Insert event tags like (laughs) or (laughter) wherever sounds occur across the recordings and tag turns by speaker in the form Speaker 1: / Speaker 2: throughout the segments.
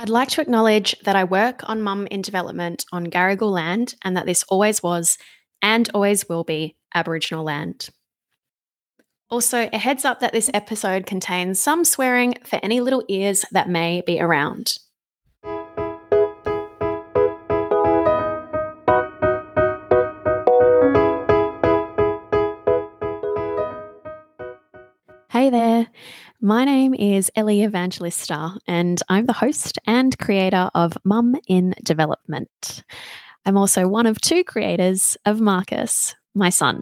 Speaker 1: I'd like to acknowledge that I work on Mum in Development on Garigal land and that this always was and always will be Aboriginal land. Also, a heads up that this episode contains some swearing for any little ears that may be around. Hey there, my name is Ellie Evangelista, and I'm the host and creator of Mum in Development. I'm also one of two creators of Marcus, my son.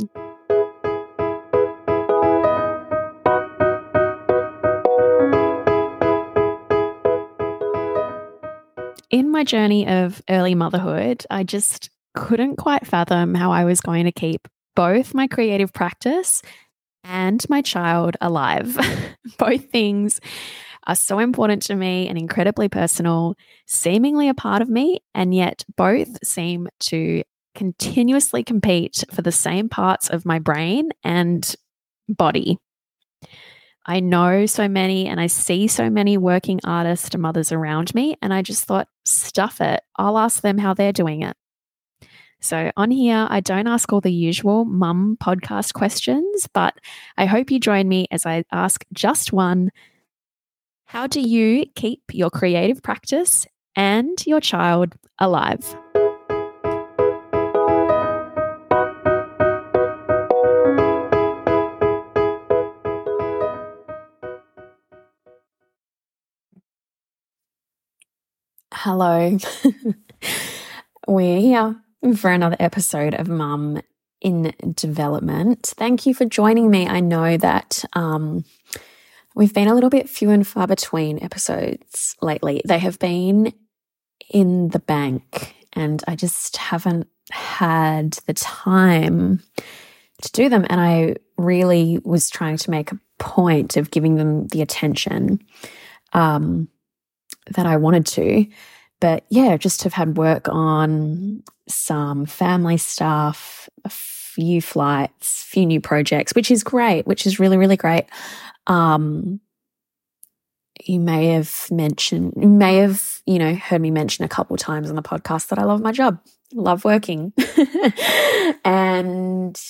Speaker 1: In my journey of early motherhood, I just couldn't quite fathom how I was going to keep both my creative practice and my child alive. (laughs) Both things are so important to me and incredibly personal, seemingly a part of me, and yet both seem to continuously compete for the same parts of my brain and body. I know so many and I see so many working artist mothers around me, and I just thought, stuff it. I'll ask them how they're doing it. So, on here, I don't ask all the usual mum podcast questions, but I hope you join me as I ask just one How do you keep your creative practice and your child alive? Hello. (laughs) We're here for another episode of Mum in Development. Thank you for joining me. I know that um, we've been a little bit few and far between episodes lately. They have been in the bank, and I just haven't had the time to do them. And I really was trying to make a point of giving them the attention um, that I wanted to. But yeah, just have had work on some family stuff, a few flights, few new projects, which is great, which is really, really great. Um, you may have mentioned, you may have, you know, heard me mention a couple times on the podcast that I love my job, love working. (laughs) and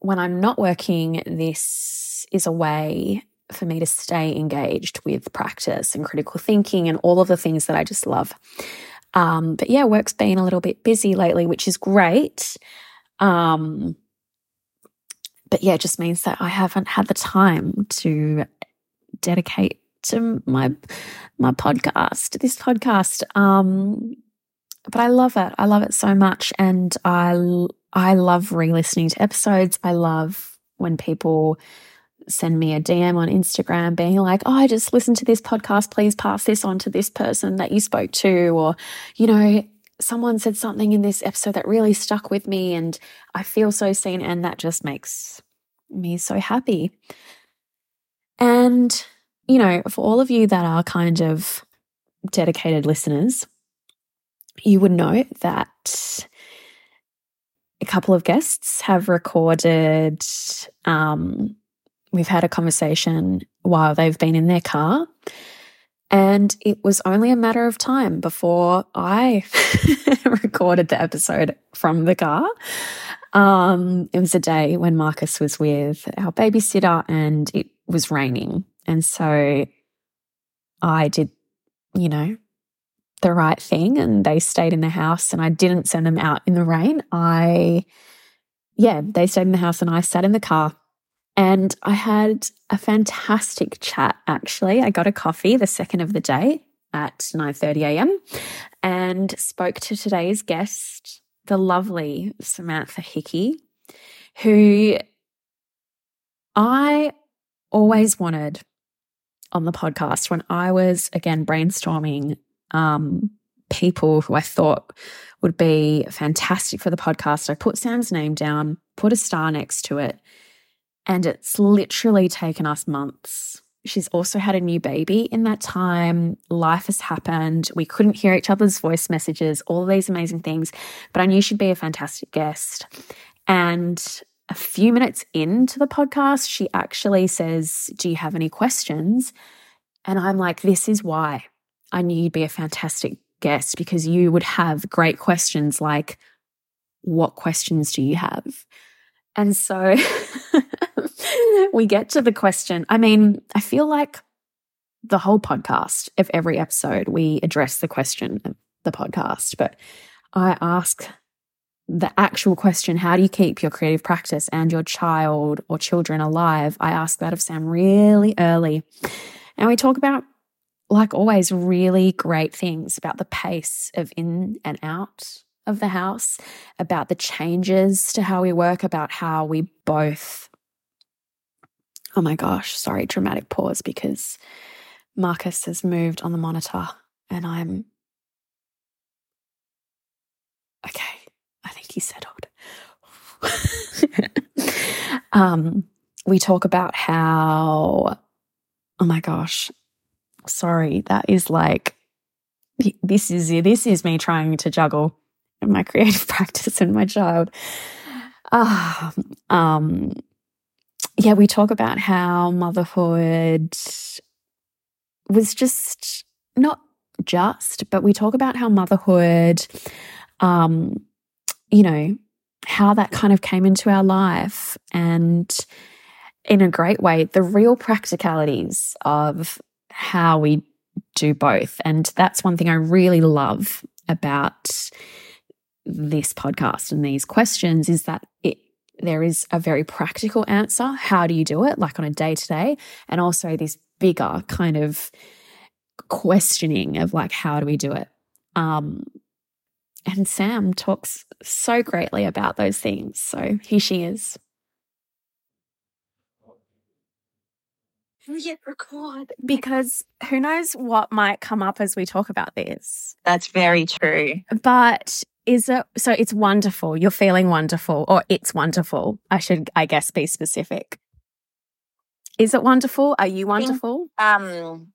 Speaker 1: when I'm not working, this is a way for me to stay engaged with practice and critical thinking and all of the things that I just love. Um, but yeah, work's been a little bit busy lately, which is great. Um, but yeah, it just means that I haven't had the time to dedicate to my my podcast, this podcast. Um, but I love it. I love it so much, and I I love re-listening to episodes. I love when people send me a DM on Instagram being like, oh, I just listened to this podcast. Please pass this on to this person that you spoke to. Or, you know, someone said something in this episode that really stuck with me and I feel so seen. And that just makes me so happy. And, you know, for all of you that are kind of dedicated listeners, you would know that a couple of guests have recorded um, we've had a conversation while they've been in their car. And it was only a matter of time before I (laughs) recorded the episode from the car. Um, it was a day when Marcus was with our babysitter and it was raining. And so I did, you know, the right thing and they stayed in the house and I didn't send them out in the rain. I, yeah, they stayed in the house and I sat in the car and I had a fantastic chat actually. I got a coffee the second of the day at 9:30 a.m. and spoke to today's guest, the lovely Samantha Hickey, who I always wanted on the podcast when I was again brainstorming um, people who I thought would be fantastic for the podcast. I put Sam's name down, put a star next to it, and it's literally taken us months. She's also had a new baby in that time. Life has happened. We couldn't hear each other's voice messages, all these amazing things. But I knew she'd be a fantastic guest. And a few minutes into the podcast, she actually says, Do you have any questions? And I'm like, This is why. I knew you'd be a fantastic guest because you would have great questions like, What questions do you have? And so (laughs) (laughs) we get to the question. I mean, I feel like the whole podcast, of every episode, we address the question of the podcast, but I ask the actual question how do you keep your creative practice and your child or children alive? I ask that of Sam really early. And we talk about, like always, really great things about the pace of in and out of the house, about the changes to how we work, about how we both. Oh my gosh, sorry, dramatic pause because Marcus has moved on the monitor and I'm. Okay, I think he's settled. (laughs) um, we talk about how. Oh my gosh, sorry, that is like this is this is me trying to juggle my (laughs) creative practice and my child. Uh, um, yeah, we talk about how motherhood was just not just, but we talk about how motherhood, um, you know, how that kind of came into our life and in a great way, the real practicalities of how we do both. And that's one thing I really love about this podcast and these questions is that it there is a very practical answer. How do you do it? Like on a day to day, and also this bigger kind of questioning of like, how do we do it? Um, and Sam talks so greatly about those things. So here she is. (laughs) Hit record because who knows what might come up as we talk about this.
Speaker 2: That's very true.
Speaker 1: But is it so it's wonderful. You're feeling wonderful or it's wonderful. I should i guess be specific. Is it wonderful? Are you wonderful
Speaker 2: I think, um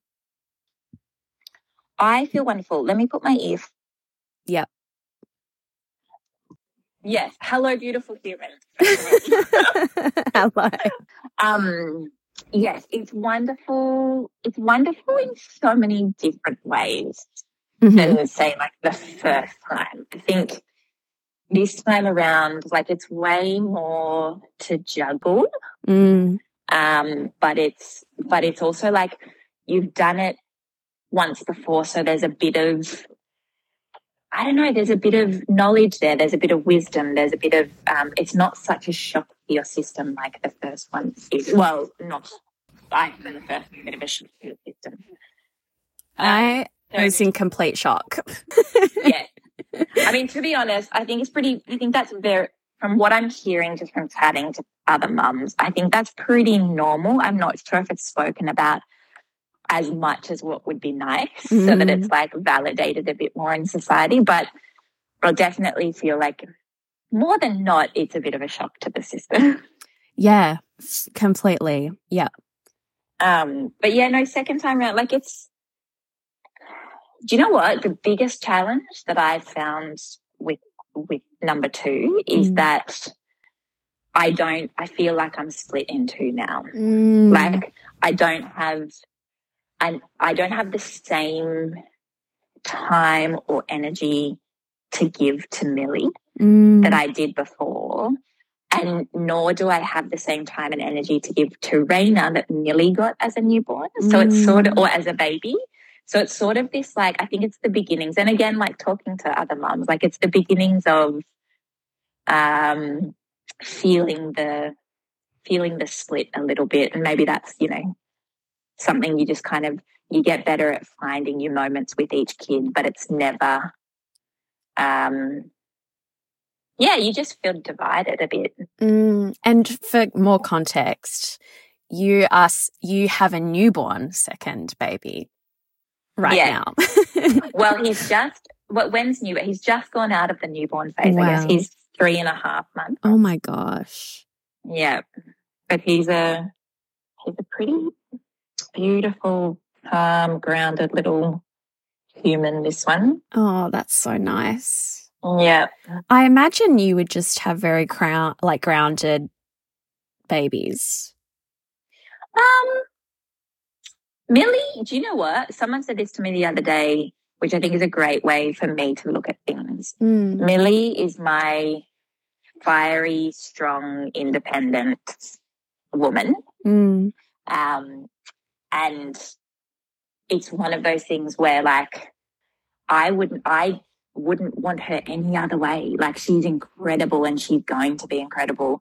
Speaker 2: i feel wonderful. Let me put my ear
Speaker 1: yep
Speaker 2: yes. Hello beautiful human. (laughs)
Speaker 1: Hello. (laughs)
Speaker 2: Um yes it's wonderful it's wonderful in so many different ways mm-hmm. than say like the first time. I think this time around, like it's way more to juggle.
Speaker 1: Mm.
Speaker 2: Um, but it's, but it's also like you've done it once before. So there's a bit of, I don't know, there's a bit of knowledge there. There's a bit of wisdom. There's a bit of, um, it's not such a shock to your system like the first one is. Well, not, I, the first bit of a shock to your system.
Speaker 1: I I was in complete shock. (laughs)
Speaker 2: yeah. (laughs) I mean, to be honest, I think it's pretty, I think that's very, from what I'm hearing just from chatting to other mums, I think that's pretty normal. I'm not sure if it's spoken about as much as what would be nice mm. so that it's mm. like validated a bit more in society. But I'll definitely feel like more than not, it's a bit of a shock to the system. (laughs)
Speaker 1: Yeah, completely. Yeah.
Speaker 2: Um, but yeah, no, second time around, like it's, do you know what? The biggest challenge that I've found with, with number two is mm. that I don't, I feel like I'm split in two now.
Speaker 1: Mm.
Speaker 2: Like I don't have, and I don't have the same time or energy to give to Millie
Speaker 1: mm.
Speaker 2: that I did before. And nor do I have the same time and energy to give to Raina that Millie got as a newborn. So it's sort of, mm. or as a baby. So it's sort of this like, I think it's the beginnings. And again, like talking to other moms, like it's the beginnings of, um, feeling the, feeling the split a little bit. And maybe that's, you know, something you just kind of, you get better at finding your moments with each kid, but it's never, um, yeah, you just feel divided a bit.
Speaker 1: Mm, and for more context, you are you have a newborn second baby right yeah.
Speaker 2: now. (laughs) well, (laughs) he's just, what when's new? But he's just gone out of the newborn phase. Wow. I guess he's three and a half months.
Speaker 1: Oh my gosh.
Speaker 2: Yeah. But he's a, he's a pretty beautiful, calm, grounded little human, this one.
Speaker 1: Oh, that's so nice.
Speaker 2: Yeah.
Speaker 1: I imagine you would just have very crown like grounded babies.
Speaker 2: Um Millie, do you know what? Someone said this to me the other day, which I think is a great way for me to look at things.
Speaker 1: Mm.
Speaker 2: Millie is my fiery, strong, independent woman.
Speaker 1: Mm.
Speaker 2: Um, and it's one of those things where like I wouldn't I wouldn't want her any other way. Like she's incredible and she's going to be incredible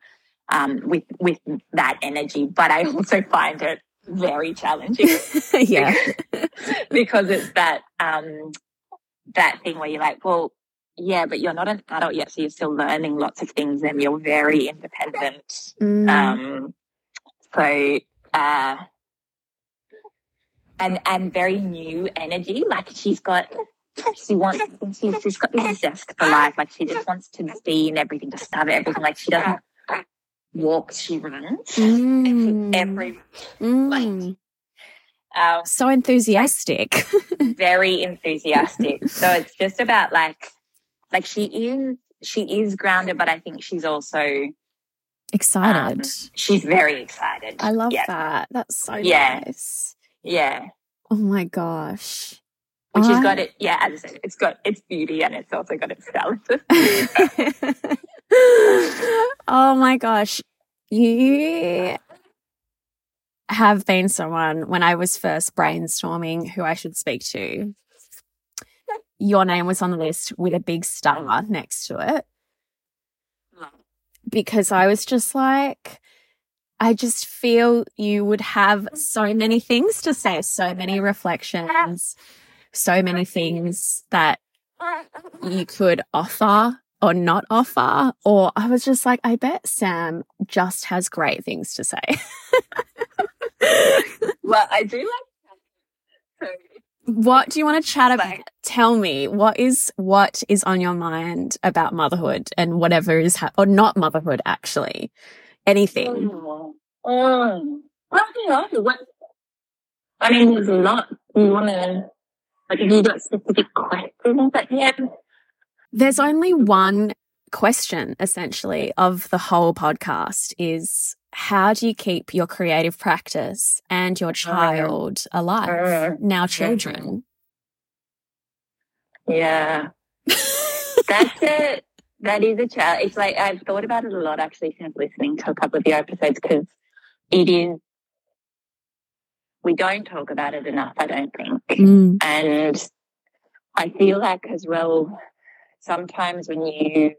Speaker 2: um, with with that energy. But I also find it very (laughs) challenging.
Speaker 1: yeah. (laughs)
Speaker 2: because it's that um, that thing where you're like, well, yeah, but you're not an adult yet, so you're still learning lots of things and you're very independent.
Speaker 1: Mm.
Speaker 2: Um, so uh, and and very new energy. Like she's got she wants she's just got this zest for life. Like she just wants to be in everything, discover everything. Like she doesn't walk, she runs.
Speaker 1: Mm.
Speaker 2: Every
Speaker 1: Mm.
Speaker 2: um,
Speaker 1: so enthusiastic. (laughs)
Speaker 2: very enthusiastic. so it's just about like like she is she is grounded, but I think she's also
Speaker 1: Excited.
Speaker 2: um, she's very excited.
Speaker 1: I love
Speaker 2: yeah.
Speaker 1: that. That's so
Speaker 2: Yeah.
Speaker 1: nice.
Speaker 2: Yeah.
Speaker 1: Oh my gosh.
Speaker 2: Which has got it yeah, as I said, it's got its beauty and it's also got its (laughs) challenges. (laughs) (laughs)
Speaker 1: oh my gosh. You have been someone when I was first brainstorming who I should speak to. Your name was on the list with a big star next to it because I was just like, I just feel you would have so many things to say, so many reflections, so many things that you could offer or not offer. Or I was just like, I bet Sam just has great things to say. (laughs)
Speaker 2: well, I do like
Speaker 1: what do you want to chat about?
Speaker 2: Like-
Speaker 1: Tell me what is what is on your mind about motherhood and whatever is hap or not motherhood actually. Anything.
Speaker 2: Mm, um, oh. Well, I don't know. What? I mean, there's a lot. You want to, like, have you got specific questions the end?
Speaker 1: There's only one question essentially of the whole podcast is how do you keep your creative practice and your child alive?
Speaker 2: Uh,
Speaker 1: Now children.
Speaker 2: yeah. That's (laughs) it that is a challenge. It's like, I've thought about it a lot actually since listening to a couple of the episodes because it is, we don't talk about it enough, I don't think.
Speaker 1: Mm.
Speaker 2: And I feel like as well, sometimes when you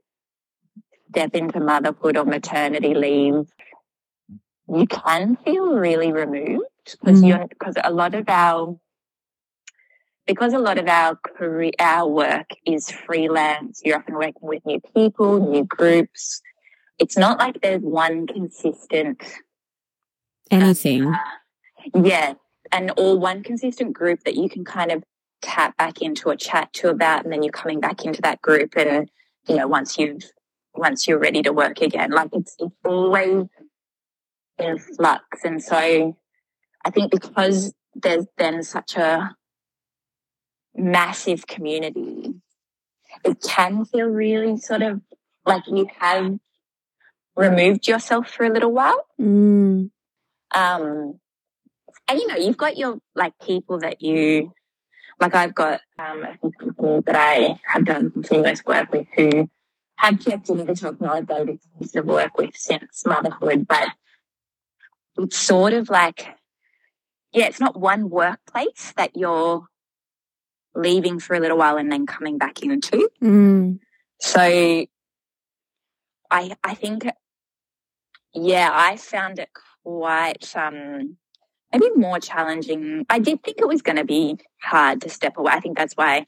Speaker 2: step into motherhood or maternity leave, you can feel really removed because
Speaker 1: Mm.
Speaker 2: you're, because a lot of our, because a lot of our career, our work is freelance, you're often working with new people, new groups. It's not like there's one consistent
Speaker 1: Anything.
Speaker 2: yeah. And or one consistent group that you can kind of tap back into a chat to about, and then you're coming back into that group. And, you know, once you've, once you're ready to work again, like it's, it's always in flux. And so I think because there's been such a massive community, it can feel really sort of like you have removed yourself for a little while.
Speaker 1: Mm.
Speaker 2: Um, and you know, you've got your like people that you, like I've got um, a few people that I have done continuous work with who have kept in the technology of work with since motherhood, but it's sort of like, yeah, it's not one workplace that you're leaving for a little while and then coming back into.
Speaker 1: Mm.
Speaker 2: So I I think yeah, I found it quite um maybe more challenging. I did think it was going to be hard to step away. I think that's why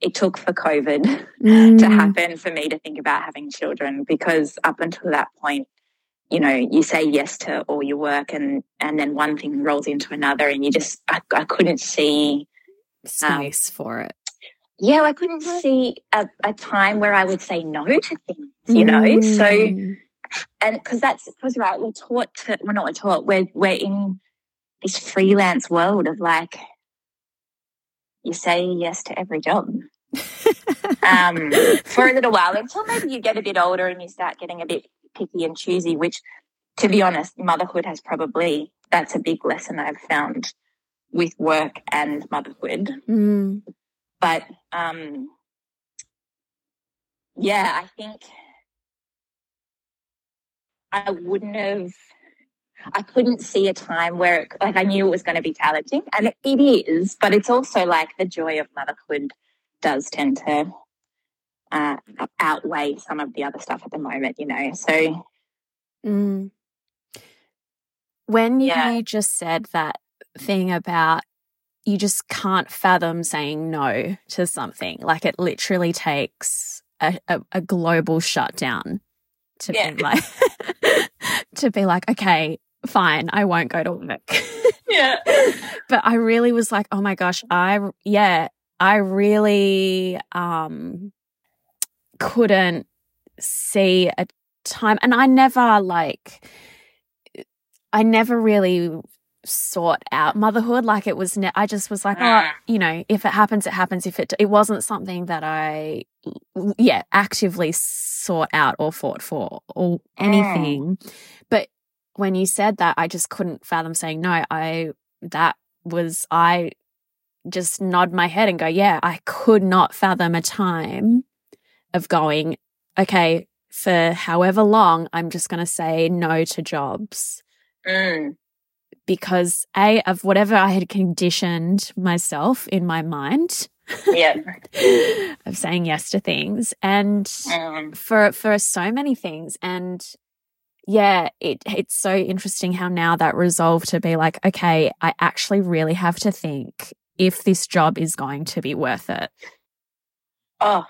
Speaker 2: it took for COVID (laughs)
Speaker 1: Mm.
Speaker 2: to happen for me to think about having children because up until that point, you know, you say yes to all your work and and then one thing rolls into another and you just I, I couldn't see
Speaker 1: Space for it.
Speaker 2: yeah, I couldn't see a, a time where I would say no to things, you know? So
Speaker 1: Mm.
Speaker 2: and because that's because right, we're taught to we're not taught, we're we're in this freelance world of like you say yes to every job. um for a little while until maybe you get a bit older and you start getting a bit picky and choosy, which to be honest, motherhood has probably that's a big lesson I've found with work and motherhood.
Speaker 1: Mm.
Speaker 2: But um, yeah, I think I wouldn't have. I couldn't see a time where, it, like, I knew it was going to be challenging, and it, is. But it's also like the joy of motherhood does tend to uh, outweigh some of the other stuff at the moment, you know. So,
Speaker 1: mm. when you
Speaker 2: Yeah.
Speaker 1: just said that thing about you just can't fathom saying no to something, like it literally takes a, a, a global shutdown to
Speaker 2: Yeah.
Speaker 1: be like (laughs) to be like, okay, fine, I won't go to work. (laughs)
Speaker 2: yeah,
Speaker 1: but I really was like, oh my gosh, I yeah, I really um couldn't see a time and I never like I never really sought out motherhood like it was ne- I just was like oh
Speaker 2: Mm.
Speaker 1: you know if it happens it happens if it it wasn't something that I yeah actively sought out or fought for or anything but when you said that I just couldn't fathom saying no I that was I just nod my head and go yeah I could not fathom a time of going okay for however long I'm just going to say no to jobs
Speaker 2: Mm.
Speaker 1: because a of whatever I had conditioned myself in my mind
Speaker 2: yeah. (laughs)
Speaker 1: of saying yes to things and
Speaker 2: Mm.
Speaker 1: for for so many things and yeah it it's so interesting how now that resolve to be like okay I actually really have to think if this job is going to be worth it
Speaker 2: Oh,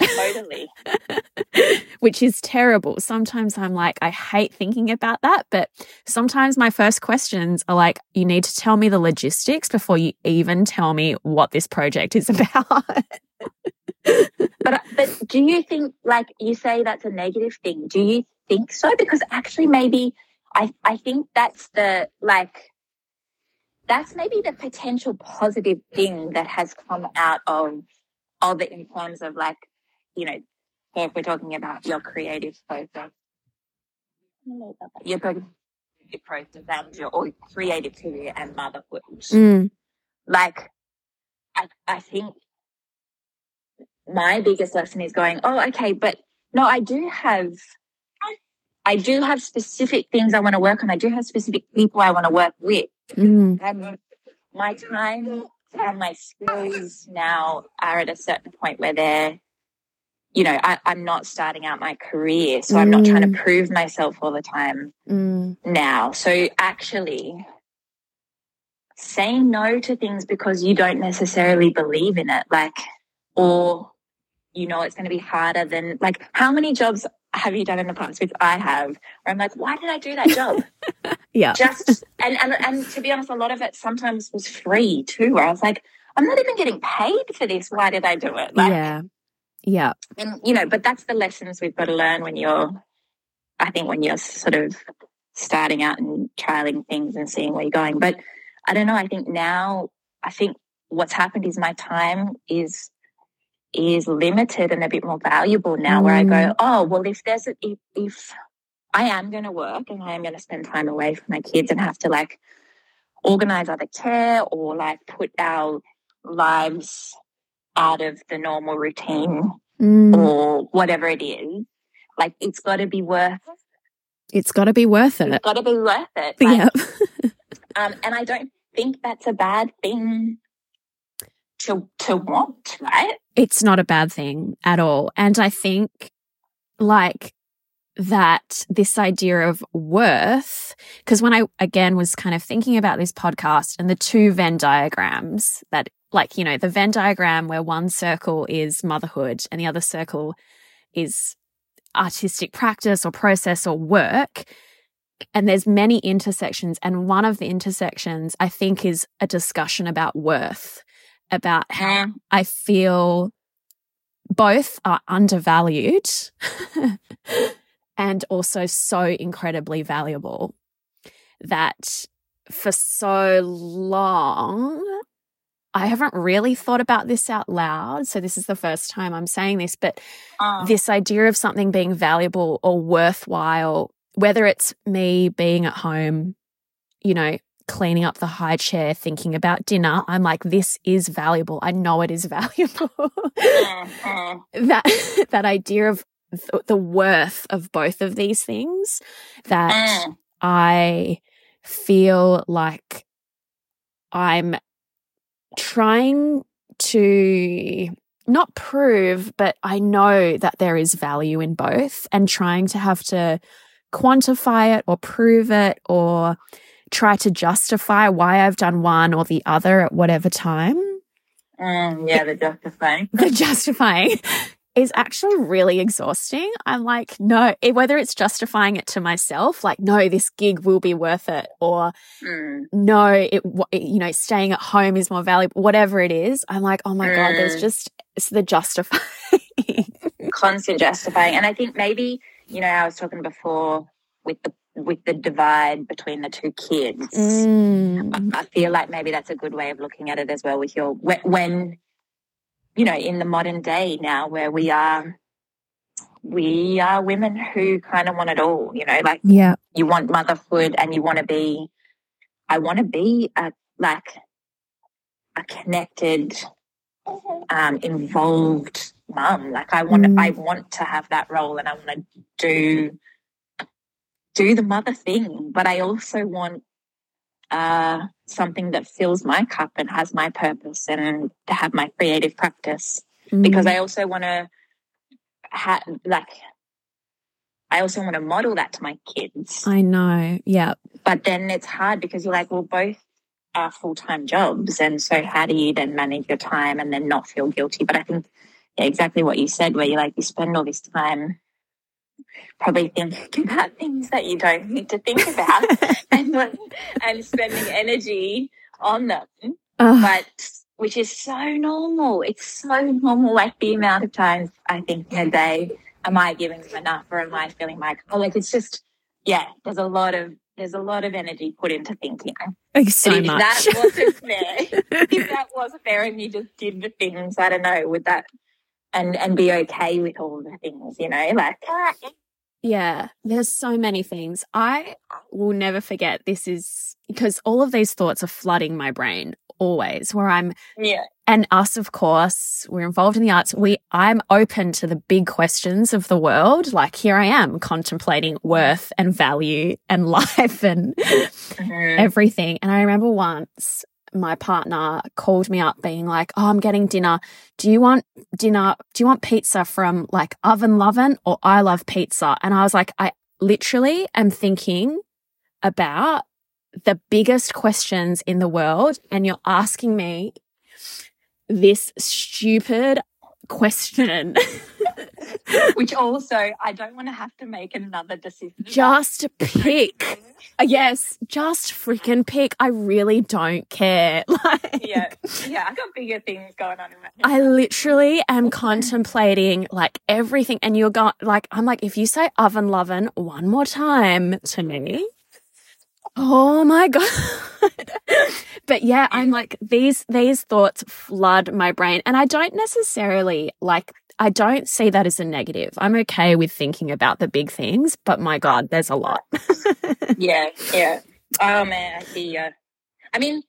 Speaker 2: totally. (laughs)
Speaker 1: which is terrible. Sometimes I'm like, I hate thinking about that. But sometimes my first questions are like, you need to tell me the logistics before you even tell me what this project is (laughs) about.
Speaker 2: But but do you think like you say that's a negative thing? Do you think so? Because actually maybe I I think that's the like that's maybe the potential positive thing that has come out of of it in terms of like, you know, if we're talking about your creative process. Your creative process and your or creative career and motherhood
Speaker 1: Mm,
Speaker 2: like I, I think my biggest lesson is going oh okay but no i do have i do have specific things i want to work on. I do have specific people i want to work with.
Speaker 1: Mm,
Speaker 2: and my time and my skills now are at a certain point where they're you know I, i'm not starting out my career so i'm not trying to prove myself all the time
Speaker 1: mm,
Speaker 2: now. So actually, saying no to things because you don't necessarily believe in it, like, or you know it's going to be harder than, like, how many jobs have you done in the past? Which I have, where I'm like, why did I do that job? (laughs)
Speaker 1: yeah.
Speaker 2: Just and and and to be honest, a lot of it sometimes was free too. Where I was like, I'm not even getting paid for this. Why did I do it? Like,
Speaker 1: yeah. Yeah.
Speaker 2: and you know but that's the lessons we've got to learn when you're i think when you're sort of starting out and trialing things and seeing where you're going but i don't know i think now i think what's happened is my time is is limited and a bit more valuable now where i go oh well if there's a if, if i am going to work and i am going to spend time away from my kids and have to like organize other care or like put our lives out of the normal routine
Speaker 1: Mm,
Speaker 2: or whatever it is. Like it's got to be worth.
Speaker 1: it's got to be worth
Speaker 2: It's
Speaker 1: It's
Speaker 2: got to be worth it. Like,
Speaker 1: Yeah. (laughs)
Speaker 2: Um, and I don't think that's a bad thing to to want, right?
Speaker 1: it's not a bad thing at all. And I think like that this idea of worth, because when I again was kind of thinking about this podcast and the two Venn diagrams that like, you know, the Venn diagram where one circle is motherhood and the other circle is artistic practice or process or work. And there's many intersections. And one of the intersections I think is a discussion about worth, about how I feel both are undervalued (laughs) and also so incredibly valuable that for so long, I haven't really thought about this out loud. So, this is the first time I'm saying this, but
Speaker 2: Uh,
Speaker 1: this idea of something being valuable or worthwhile, whether it's me being at home, you know, cleaning up the high chair, thinking about dinner, I'm like, this is valuable. I know it is (laughs) valuable.
Speaker 2: Mhm.
Speaker 1: that (laughs) that idea of th- the worth of both of these things that
Speaker 2: Mm.
Speaker 1: I feel like I'm trying to not prove, but I know that there is value in both and trying to have to quantify it or prove it or try to justify why I've done one or the other at whatever time.
Speaker 2: Mm, yeah, the justifying. (laughs)
Speaker 1: The justifying is actually really exhausting. I'm like, no, whether it's justifying it to myself, like, no, this gig will be worth it, or
Speaker 2: Mm.
Speaker 1: no, it, you know, staying at home is more valuable, whatever it is. I'm like, oh my God, there's
Speaker 2: Mm.
Speaker 1: just, it's the justifying. (laughs)
Speaker 2: Constant justifying. And I think maybe, you know, I was talking before with the with the divide between the two kids.
Speaker 1: Mm.
Speaker 2: I feel like maybe that's a good way of looking at it as well with your when, when you know in the modern day now where we are we are women who kind of want it all you know like
Speaker 1: Yeah.
Speaker 2: you want motherhood and you want to be i want to be a like a connected um involved mum like i want
Speaker 1: Mm.
Speaker 2: i want to have that role and i want to do do the mother thing but i also want uh something that fills my cup and has my purpose and to have my creative practice because I also want to have like I also want to model that to my kids.
Speaker 1: I know. Yeah.
Speaker 2: But then it's hard because you're like, well, both are full time jobs, and so how do you then manage your time and then not feel guilty? But I think yeah, exactly what you said, where you like you spend all this time probably thinking (laughs) about things that you don't need to think about (laughs) and and spending energy on them but which is so normal. It's so normal. Like the amount of times I think in a day, am I giving them enough or am I feeling like, oh, like it's just, yeah, there's a lot of, there's a lot of energy put into thinking.
Speaker 1: Like, so
Speaker 2: if
Speaker 1: much.
Speaker 2: that wasn't fair, (laughs) if that wasn't fair and you just did the things, I don't know, would that, and, and be okay with all the things, you know, like,
Speaker 1: Yeah, there's so many things. I will never forget this is because all of these thoughts are flooding my brain always where I'm
Speaker 2: yeah,
Speaker 1: and us of course, we're involved in the arts. We I'm open to the big questions of the world. Like here I am contemplating worth and value and (laughs) life and
Speaker 2: Mhm.
Speaker 1: everything. And I remember once my partner called me up being like, Oh, I'm getting dinner. Do you want dinner? Do you want pizza from like Oven Lovin' or I Love Pizza? And I was like, I literally am thinking about the biggest questions in the world. And you're asking me this stupid question. (laughs) (laughs)
Speaker 2: which also, I don't want to have to make another decision.
Speaker 1: just pick. Uh, yes, just freaking pick. I really don't care. (laughs) Like,
Speaker 2: yeah, yeah, I got bigger things going on in my
Speaker 1: I literally am contemplating like everything. And you're going, like, I'm like, if you say oven lovin' one more time to me, oh my (laughs) God. but yeah, I'm like, these, these thoughts flood my brain. And I don't necessarily like, I don't see that as a negative. I'm okay with thinking about the big things, but my God, there's a lot. (laughs)
Speaker 2: yeah, yeah. Oh man, I see ya. I mean,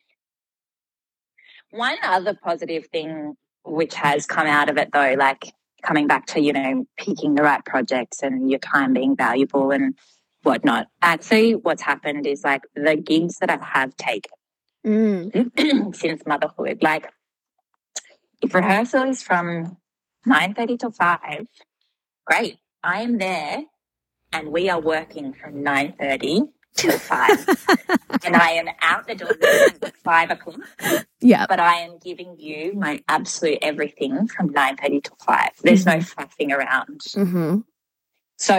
Speaker 2: one other positive thing which has come out of it though, like coming back to, you know, picking the right projects and your time being valuable and whatnot. Actually, what's happened is like the gigs that I have taken
Speaker 1: Mm. (clears throat)
Speaker 2: since motherhood, like if rehearsal is from 9.30 to 5, great. I am there and we are working from 9.30 till 5. (laughs) and I am out the door at 5 o'clock,
Speaker 1: Yeah.
Speaker 2: but I am giving you my absolute everything from 9.30 till 5. There's no faffing around.
Speaker 1: hmm
Speaker 2: So,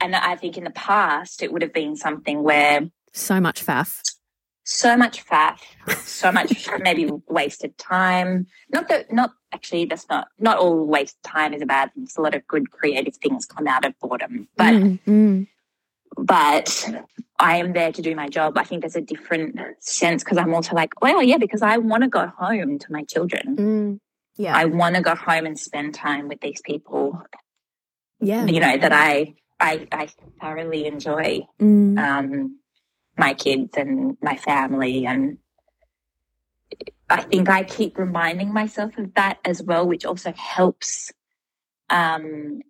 Speaker 2: and I think in the past it would have been something where
Speaker 1: So much faff.
Speaker 2: so much fat, so much (laughs) maybe wasted time. Not that, not actually, that's not, not all waste time is a bad thing. There's a lot of good creative things come out of boredom. But,
Speaker 1: Mm, mm.
Speaker 2: but I am there to do my job. I think there's a different sense because I'm also like, well, yeah, because I want to go home to my children.
Speaker 1: Mm. Yeah.
Speaker 2: I want to go home and spend time with these people,
Speaker 1: yeah.
Speaker 2: you know, that I, I, I thoroughly enjoy.
Speaker 1: Mm.
Speaker 2: Um, my kids and my family. And I think I keep reminding myself of that as well, which also helps, um,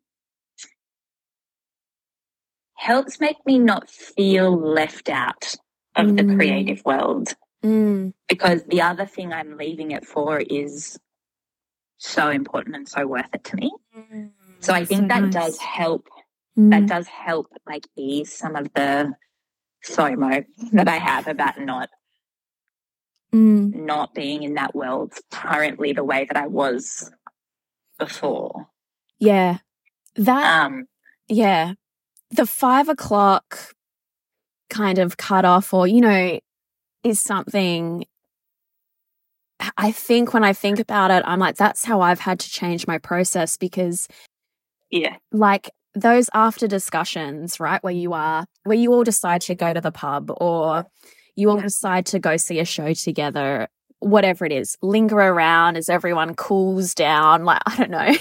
Speaker 2: helps make me not feel left out of mm. the creative world.
Speaker 1: Mm.
Speaker 2: Because the other thing I'm leaving it for is so important and so worth it to me. Mm. So I think so that nice. does help. That mm. does help like ease some of the FOMO that I have about not
Speaker 1: mm.
Speaker 2: not being in that world currently the way that I was before.
Speaker 1: Yeah. That
Speaker 2: um
Speaker 1: yeah. The five o'clock kind of cut off or, you know, is something I think when I think about it, I'm like, that's how I've had to change my process because
Speaker 2: yeah.
Speaker 1: Like those after discussions, right, where you are, where you all decide to go to the pub or you all decide to go see a show together, whatever it is, linger around as everyone cools down. Like, (laughs) I don't know.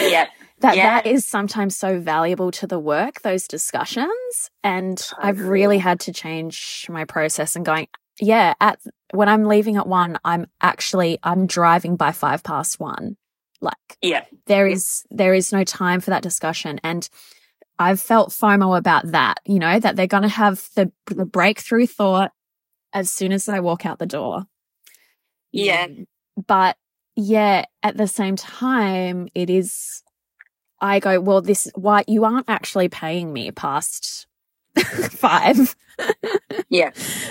Speaker 2: yeah. (laughs)
Speaker 1: that
Speaker 2: yeah.
Speaker 1: that is sometimes so valuable to the work, those discussions. And I've really had to change my process and going, yeah, at when I'm leaving at one, I'm actually I'm driving by five past one. Like,
Speaker 2: yeah,
Speaker 1: there is there is no time for that discussion, and I've felt FOMO about that. You know that they're going to have the the breakthrough thought as soon as I walk out the door.
Speaker 2: Yeah,
Speaker 1: um, but yeah, at the same time, it is. I go, well, this why you aren't actually paying me past (laughs) five.
Speaker 2: yeah.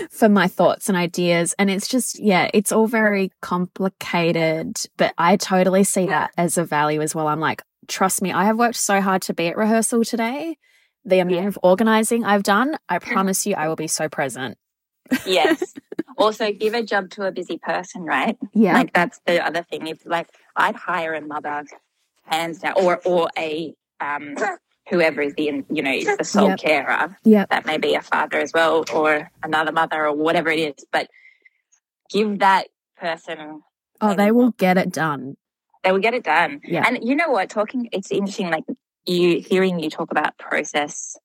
Speaker 1: For my thoughts and ideas. And it's just, yeah, it's all very complicated, but I totally see that as a value as well. I'm like, trust me, I have worked so hard to be at rehearsal today. The amount of organizing I've done, I promise you, I will be so present.
Speaker 2: Yes. Also, give a job to a busy person, right?
Speaker 1: Yeah.
Speaker 2: Like that's the other thing. If like I'd hire a mother, hands down, or or a um whoever is the you know is the sole yep. carer.
Speaker 1: Yeah,
Speaker 2: that may be a father as well, or another mother, or whatever it is. But give that person.
Speaker 1: Oh, they will get it done.
Speaker 2: They will get it done.
Speaker 1: Yeah,
Speaker 2: and you know what? Talking, it's interesting. Like you hearing you talk about process.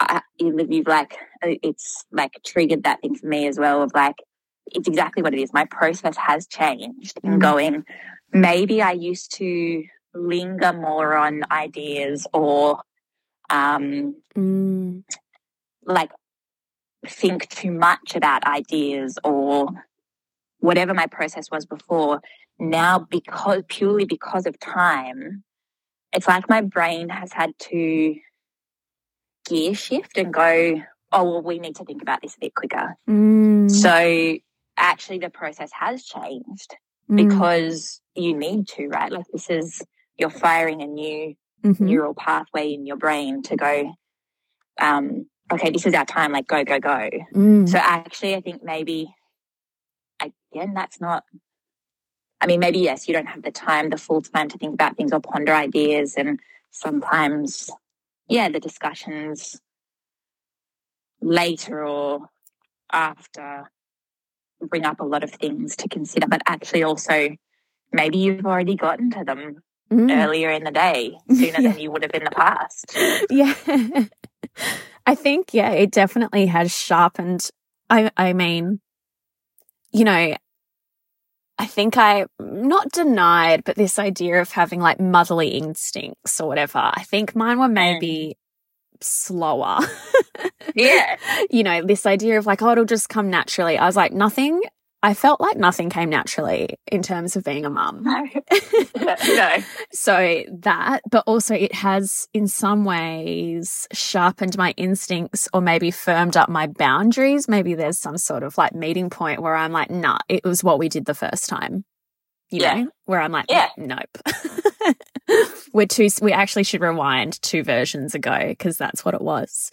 Speaker 2: I, you've like it's like triggered that thing for me as well of like it's exactly what it is. My process has changed mm. and going. Maybe I used to linger more on ideas or um,
Speaker 1: mm.
Speaker 2: like think too much about ideas or whatever my process was before now because purely because of time it's like my brain has had to gear shift and go oh well we need to think about this a bit quicker
Speaker 1: mm.
Speaker 2: so actually the process has changed mm. because you need to right like this is you're firing a new mm-hmm. neural pathway in your brain to go, um, okay, this is our time, like go, go, go.
Speaker 1: Mm.
Speaker 2: So actually, I think maybe, again, that's not, I mean, maybe yes, you don't have the time, the full time to think about things or ponder ideas. And sometimes, yeah, the discussions later or after bring up a lot of things to consider, but actually also maybe you've already gotten to them mm. earlier in the day (laughs) sooner yeah. than you would have in the past. (laughs)
Speaker 1: Yeah. I think, yeah, it definitely has sharpened. I, I mean, you know, I think I not denied, but this idea of having like motherly instincts or whatever. I think mine were maybe mm. slower. (laughs)
Speaker 2: yeah.
Speaker 1: You know, this idea of like, oh, it'll just come naturally. I was like, nothing I felt like nothing came naturally in terms of being a mum.
Speaker 2: No. (laughs) no.
Speaker 1: so that, but also it has in some ways sharpened my instincts or maybe firmed up my boundaries. Maybe there's some sort of like meeting point where I'm like, nah, it was what we did the first time. You yeah. know, where I'm like, yeah. nope. (laughs) We're too, we actually should rewind two versions ago because that's what it was.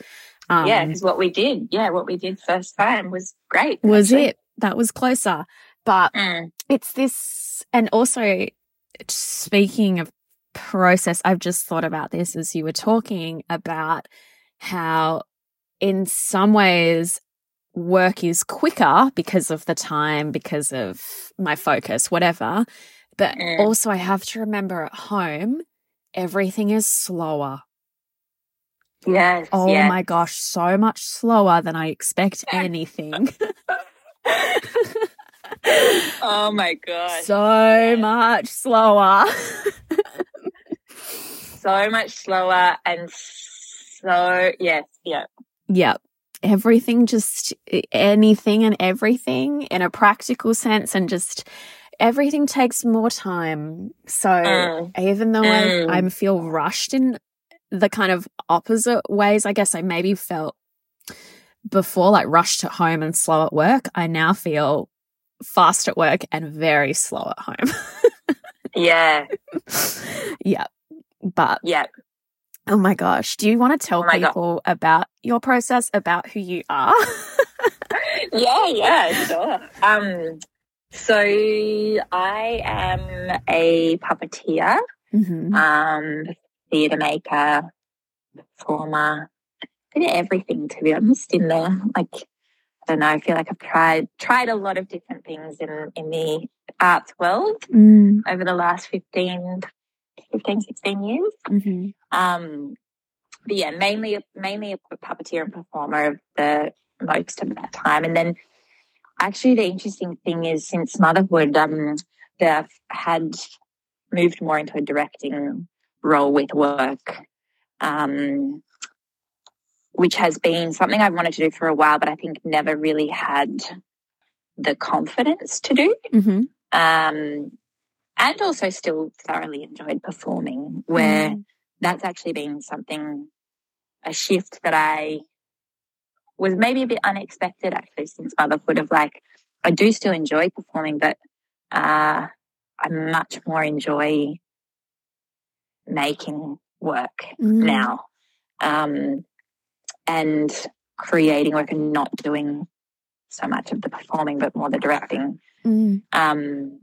Speaker 2: Um, yeah, because what we did, yeah, what we did first time was great.
Speaker 1: Was actually. it? That was closer. But
Speaker 2: mm.
Speaker 1: it's this, and also speaking of process, I've just thought about this as you were talking about how, in some ways, work is quicker because of the time, because of my focus, whatever. But mm. also, I have to remember at home, everything is slower.
Speaker 2: Yes.
Speaker 1: Oh my gosh, so much slower than I expect (laughs) anything. (laughs)
Speaker 2: oh my gosh.
Speaker 1: so much slower. (laughs)
Speaker 2: so much slower and so yes, yeah.
Speaker 1: Yep. Everything just anything and everything in a practical sense and just everything takes more time. So
Speaker 2: Mm.
Speaker 1: even though
Speaker 2: Mm.
Speaker 1: I, I feel rushed in the kind of opposite ways, I guess I maybe felt before like rushed at home and slow at work. I now feel fast at work and very slow at home. (laughs)
Speaker 2: Yeah.
Speaker 1: yeah. But
Speaker 2: Yeah.
Speaker 1: oh my gosh, do you want to tell
Speaker 2: Oh my God.
Speaker 1: people about your process, about who you are? (laughs)
Speaker 2: Yeah, yeah, sure. Um so I am a puppeteer,
Speaker 1: Mhm.
Speaker 2: um, theatre maker, performer, bit of everything to be honest in there. Like I don't know, I feel like I've tried tried a lot of different things in, in the arts world
Speaker 1: Mm,
Speaker 2: over the last 15, 15 16 years.
Speaker 1: mhm.
Speaker 2: Um, but yeah, mainly mainly a puppeteer and performer of the most of that time. And then actually the interesting thing is since motherhood, um, that I've had moved more into a directing role with work. Um, which has been something I've wanted to do for a while, but I think never really had the confidence to do.
Speaker 1: Mhm.
Speaker 2: Um, and also still thoroughly enjoyed performing, where
Speaker 1: Mm.
Speaker 2: that's actually been something, a shift that I was maybe a bit unexpected actually since motherhood of like, I do still enjoy performing, but uh, I much more enjoy making work
Speaker 1: Mm.
Speaker 2: now um, and creating work and not doing so much of the performing, but more the directing.
Speaker 1: Mm.
Speaker 2: Um,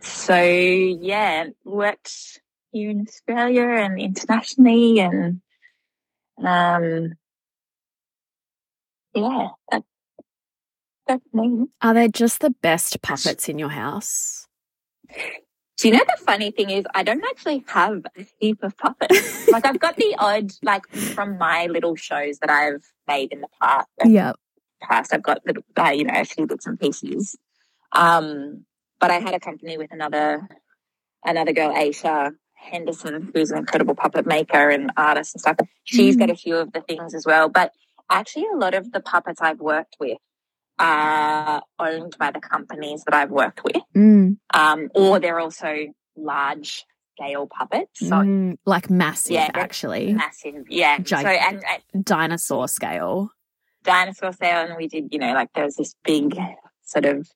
Speaker 2: so yeah, worked here in Australia and internationally, and um, yeah, that, that's me.
Speaker 1: Are they just the best puppets in your house?
Speaker 2: Do you know the funny thing is, I don't actually have a heap of puppets. like I've got the (laughs) odd, like from my little shows that I've made in the past.
Speaker 1: Yeah.
Speaker 2: past. I've got little, uh, you know, a few bits and pieces. Um, but I had a company with another, another girl, Aisha Henderson, who's an incredible puppet maker and artist and stuff. She's
Speaker 1: Mm.
Speaker 2: got a few of the things as well. But actually, a lot of the puppets I've worked with are owned by the companies that I've worked with,
Speaker 1: Mm.
Speaker 2: um, or they're also large scale puppets. So
Speaker 1: Mm. Like massive,
Speaker 2: Yeah,
Speaker 1: actually.
Speaker 2: massive, yeah. So and, and
Speaker 1: Dinosaur scale.
Speaker 2: dinosaur scale. and we did, you know, like there was this big sort of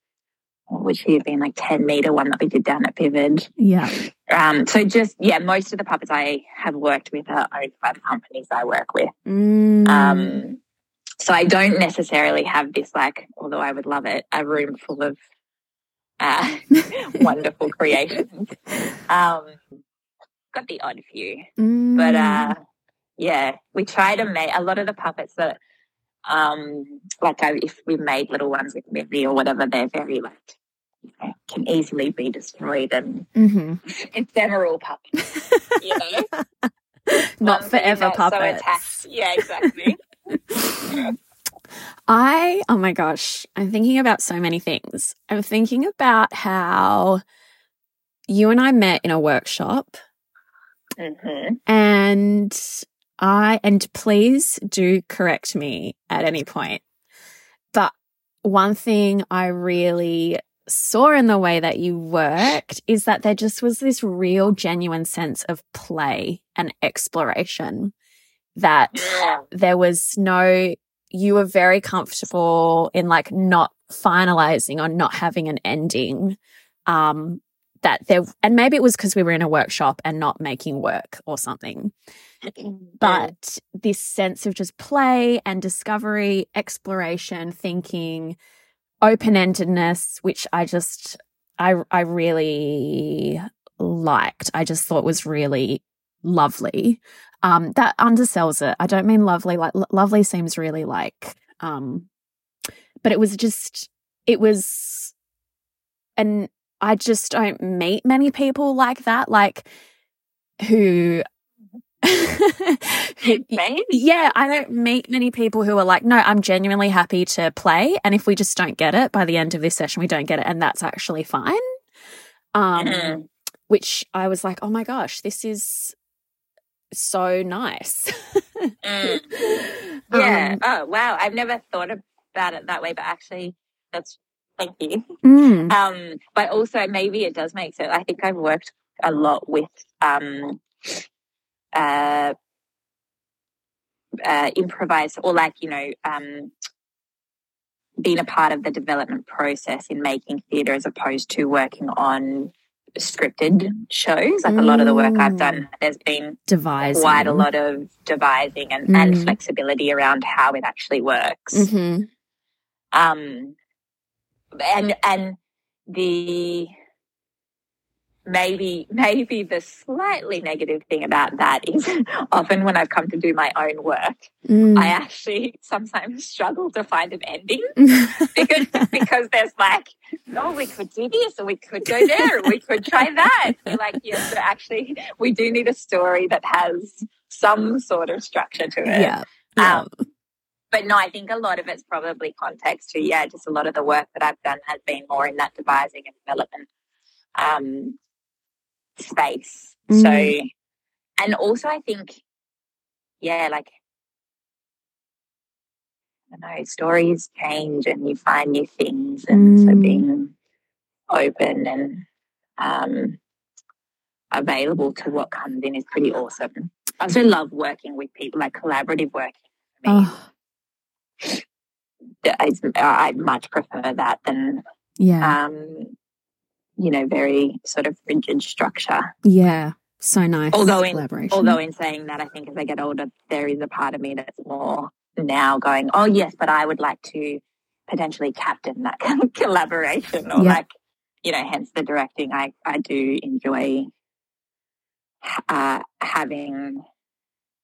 Speaker 2: which would have been like 10 meter one that we did down at Vivid.
Speaker 1: Yeah.
Speaker 2: Um, so just, yeah, most of the puppets I have worked with are owned by the companies I work with.
Speaker 1: Mm.
Speaker 2: Um, so I don't necessarily have this like, although I would love it, a room full of uh, (laughs) wonderful creations. Um, got the odd few,
Speaker 1: Mm.
Speaker 2: but uh, yeah, we try to make a lot of the puppets that um like I, if we made little ones with Mary or whatever they're very like you know, can easily be destroyed and
Speaker 1: Mhm. (laughs)
Speaker 2: ephemeral puppets you know (laughs)
Speaker 1: Not
Speaker 2: you're
Speaker 1: forever
Speaker 2: so
Speaker 1: puppets.
Speaker 2: attached- yeah exactly
Speaker 1: I, oh my gosh, I'm thinking about so many things. I'm thinking about how you and I met in a workshop
Speaker 2: hmm
Speaker 1: and I, and please do correct me at any point. But one thing I really saw in the way that you worked is that there just was this real genuine sense of play and exploration that
Speaker 2: yeah.
Speaker 1: there was no you were very comfortable in like not finalizing or not having an ending um that there and maybe it was because we were in a workshop and not making work or something. But this sense of just play and discovery exploration thinking open-endedness which i just i i really liked. I just thought was really lovely um that undersells it i don't mean lovely like lo- lovely seems really like um but it was just it was and i just don't meet many people like that like who (laughs)
Speaker 2: Maybe.
Speaker 1: yeah, I don't meet many people who are like, no, I'm genuinely happy to play. And if we just don't get it by the end of this session, we don't get it. And that's actually fine. Um,
Speaker 2: Mhm.
Speaker 1: which I was like, oh my gosh, this is so nice.
Speaker 2: Mm. (laughs) Yeah.
Speaker 1: Um,
Speaker 2: oh, wow. I've never thought about it that way, but actually, that's thank you.
Speaker 1: mm, (laughs)
Speaker 2: Um, but also maybe it does make sense. I think I've worked a lot with um, uh, uh, improvise or like you know um, being a part of the development process in making theatre as opposed to working on scripted shows. Like a lot of the work I've done, there's been
Speaker 1: devising.
Speaker 2: quite a lot of devising and, and
Speaker 1: Mm.
Speaker 2: flexibility around how it actually works
Speaker 1: hmm
Speaker 2: um and and the maybe maybe the slightly negative thing about that is (laughs) often when I've come to do my own work,
Speaker 1: Mm.
Speaker 2: I actually sometimes struggle to find an ending (laughs) because because there's like, no, we could do this or we could go there or we could try that. Like, yes, but actually we do need a story that has some sort of structure to it.
Speaker 1: yeah. yeah.
Speaker 2: Um, but no, I think a lot of it's probably context too. Yeah, just a lot of the work that I've done has been more in that devising and development um, space.
Speaker 1: Mm.
Speaker 2: So, and also I think, yeah, like, I don't know, stories change and you find new things. And so
Speaker 1: Mm.
Speaker 2: being open and um, available to what comes in is pretty awesome. I also love working with people, like collaborative work. Me,
Speaker 1: Oh,
Speaker 2: I, I much prefer that than,
Speaker 1: yeah.
Speaker 2: um, you know, very sort of rigid structure.
Speaker 1: yeah. So nice.
Speaker 2: Although in-
Speaker 1: collaboration.
Speaker 2: Although in saying that, I think as I get older, there is a part of me that's more now going, oh yes, but I would like to potentially captain that (laughs) collaboration or
Speaker 1: Yeah.
Speaker 2: like, you know, hence the directing. I, I do enjoy uh, having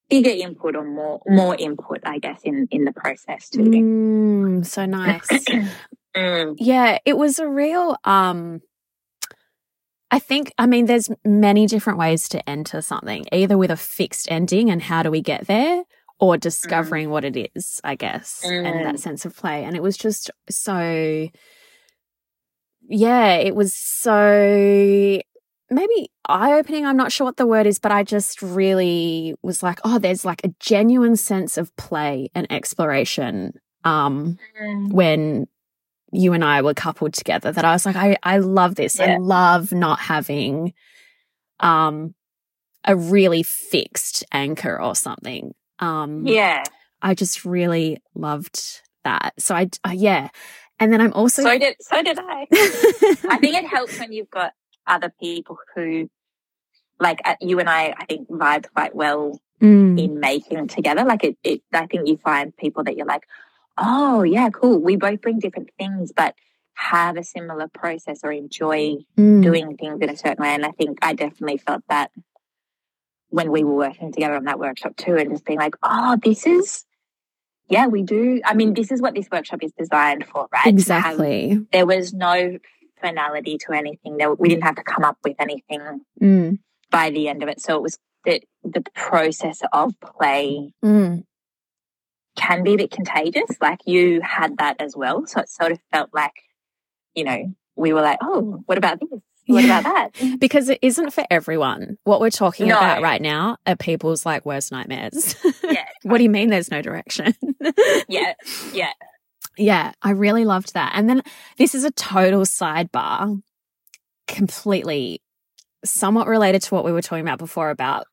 Speaker 2: bigger input or more more input, I guess, in in the process too.
Speaker 1: Mm, so (clears throat) nice.
Speaker 2: Mm.
Speaker 1: Yeah, it was a real um I think I mean there's many different ways to enter something, either with a fixed ending and how do we get there or discovering what it is, I guess, and that
Speaker 2: Mm.
Speaker 1: sense of play. And it was just so yeah, it was so maybe eye opening. I'm not sure what the word is, but I just really was like, oh, there's like a genuine sense of play and exploration um when you and I were coupled together that I was like, I, I love this. I love not having um a really fixed anchor or something. Um
Speaker 2: Yeah.
Speaker 1: I just really loved that. So I uh, yeah. And then I'm also
Speaker 2: So did so did I. (laughs) I think it helps when you've got other people who, like uh, you and I, I think vibe quite well
Speaker 1: Mm,
Speaker 2: in making together. Like it, it, I think you find people that you're like, oh yeah, cool. We both bring different things, but have a similar process or enjoy
Speaker 1: mm,
Speaker 2: doing things in a certain way. And I think I definitely felt that when we were working together on that workshop too, and just being like, oh, this is. Yeah, we do. I mean, this is what this workshop is designed for, right? Have
Speaker 1: exactly.
Speaker 2: there was no finality to anything. There, we didn't have to come up with anything
Speaker 1: Mm,
Speaker 2: by the end of it. So it was the the process of play
Speaker 1: mm,
Speaker 2: can be a bit contagious. Like you had that as well. So it sort of felt like, you know, we were like, oh, what about this? What
Speaker 1: Yeah.
Speaker 2: about that? (laughs)
Speaker 1: because it isn't for everyone. What we're talking
Speaker 2: No.
Speaker 1: about right now are people's like worst nightmares.
Speaker 2: Yeah. (laughs)
Speaker 1: what do you mean there's no direction?
Speaker 2: Yeah. Yeah.
Speaker 1: Yeah, I really loved that. And then this is a total sidebar, completely somewhat related to what we were talking about before about